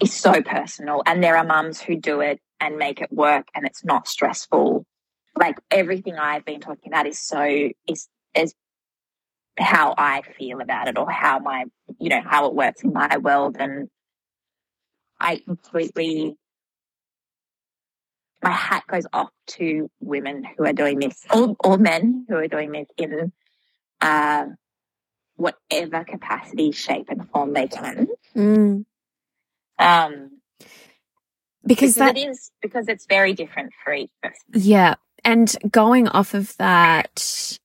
Speaker 2: is so personal. And there are mums who do it and make it work and it's not stressful. Like everything I've been talking about is so, is, is how I feel about it or how my, you know, how it works in my world. And I completely, my hat goes off to women who are doing this, or, or men who are doing this in uh, whatever capacity, shape, and form they can.
Speaker 1: Mm.
Speaker 2: Um,
Speaker 1: Because
Speaker 2: because
Speaker 1: that
Speaker 2: it is because it's very different for each person.
Speaker 1: Yeah. And going off of that,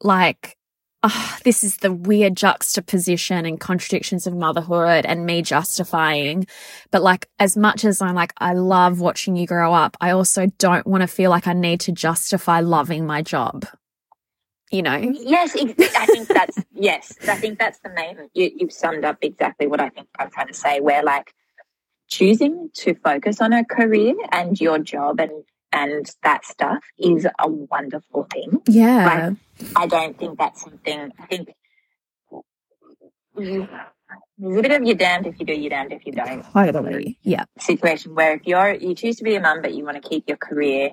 Speaker 1: like, ah, this is the weird juxtaposition and contradictions of motherhood and me justifying. But like, as much as I'm like, I love watching you grow up, I also don't want to feel like I need to justify loving my job. You know?
Speaker 2: Yes, I think that's yes. I think that's the main. You, you've summed up exactly what I think I'm trying to say. Where like choosing to focus on a career and your job and and that stuff is a wonderful thing.
Speaker 1: Yeah.
Speaker 2: I don't think that's something. I think you, there's a bit of you're damned if you do, you're damned if you don't
Speaker 1: Totally. Yeah.
Speaker 2: situation where if you're you choose to be a mum but you want to keep your career,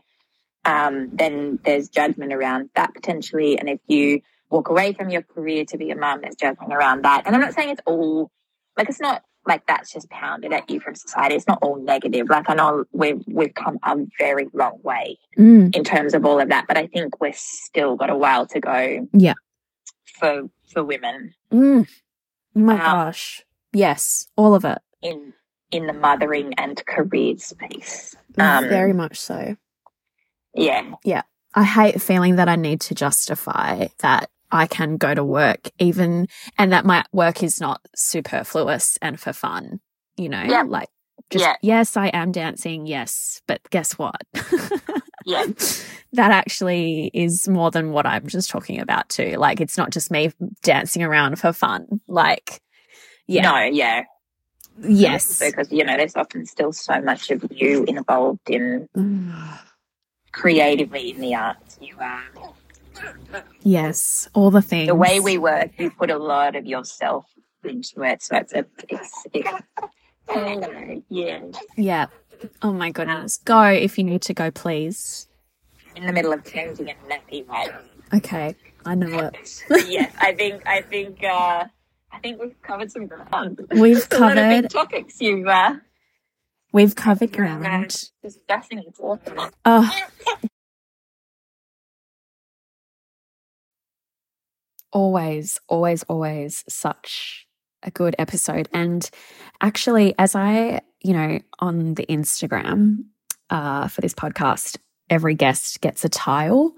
Speaker 2: um, then there's judgment around that potentially. And if you walk away from your career to be a mum, there's judgment around that. And I'm not saying it's all like it's not like that's just pounded at you from society. It's not all negative. Like I know we've we've come a very long way
Speaker 1: Mm.
Speaker 2: in terms of all of that, but I think we're still got a while to go.
Speaker 1: Yeah.
Speaker 2: For for women
Speaker 1: Mm. Oh my
Speaker 2: Um,
Speaker 1: gosh. Yes. All of it.
Speaker 2: in in the mothering and career space. Um,
Speaker 1: Very much so.
Speaker 2: Yeah, yeah.
Speaker 1: I hate feeling that I need to justify that I can go to work even and that my work is not superfluous and for fun. You know,
Speaker 2: Yeah.
Speaker 1: like just
Speaker 2: Yeah.
Speaker 1: yes, I am dancing, yes, but guess what?
Speaker 2: yeah. (laughs)
Speaker 1: that actually is more than what I'm just talking about too. Like it's not just me dancing around for fun. Like yeah.
Speaker 2: No, yeah.
Speaker 1: Yes.
Speaker 2: Because, you know, there's often still so much of you involved in mm. creatively in the arts. You are.
Speaker 1: Yes. All the things.
Speaker 2: The way we work, you put a lot of yourself into it. So it's a, it's, it's yeah.
Speaker 1: Yeah. Oh my goodness. Go if you need to go, please.
Speaker 2: In the middle of changing a nappy right
Speaker 1: Okay. I know it. (laughs)
Speaker 2: yes, I think I think uh, I think we've covered some ground.
Speaker 1: We've
Speaker 2: a lot of
Speaker 1: covered
Speaker 2: big topics you've uh,
Speaker 1: we've covered ground.
Speaker 2: discussing talking.
Speaker 1: Oh, always, always, always such a good episode. And actually, as I, you know, on the Instagram uh, for this podcast, every guest gets a tile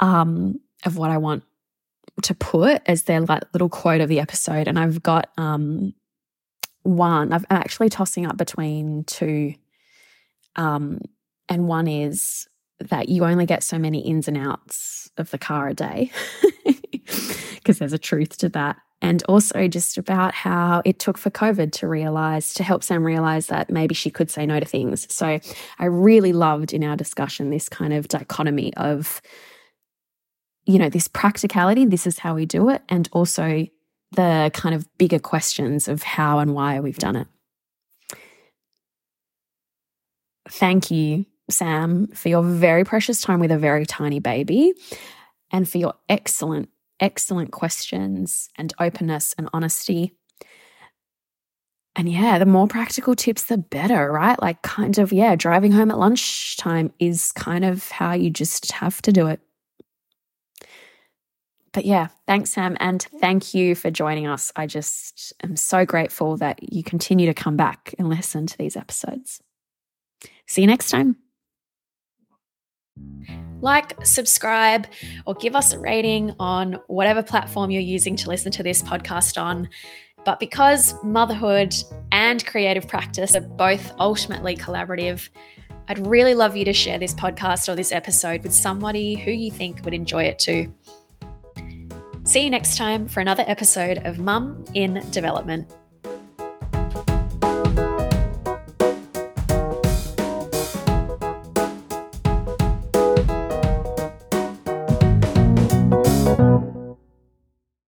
Speaker 1: um, of what I want to put as their like little quote of the episode. And I've got um, one. I've, I'm actually tossing up between two. Um, and one is that you only get so many ins and outs of the car a day (laughs) because there's a truth to that. And also just about how it took for COVID to realize, to help Sam realize that maybe she could say no to things. So I really loved in our discussion this kind of dichotomy of, you know, this practicality, this is how we do it, and also the kind of bigger questions of how and why we've done it. Thank you, Sam, for your very precious time with a very tiny baby and for your excellent, excellent questions and openness and honesty. And yeah, the more practical tips, the better, right? Like, kind of, yeah, driving home at lunchtime is kind of how you just have to do it. But yeah, thanks, Sam. And thank you for joining us. I just am so grateful that you continue to come back and listen to these episodes. See you next time. Like, subscribe, or give us a rating on whatever platform you're using to listen to this podcast on. But because motherhood and creative practice are both ultimately collaborative, I'd really love you to share this podcast or this episode with somebody who you think would enjoy it too. See you next time for another episode of Mum in Development.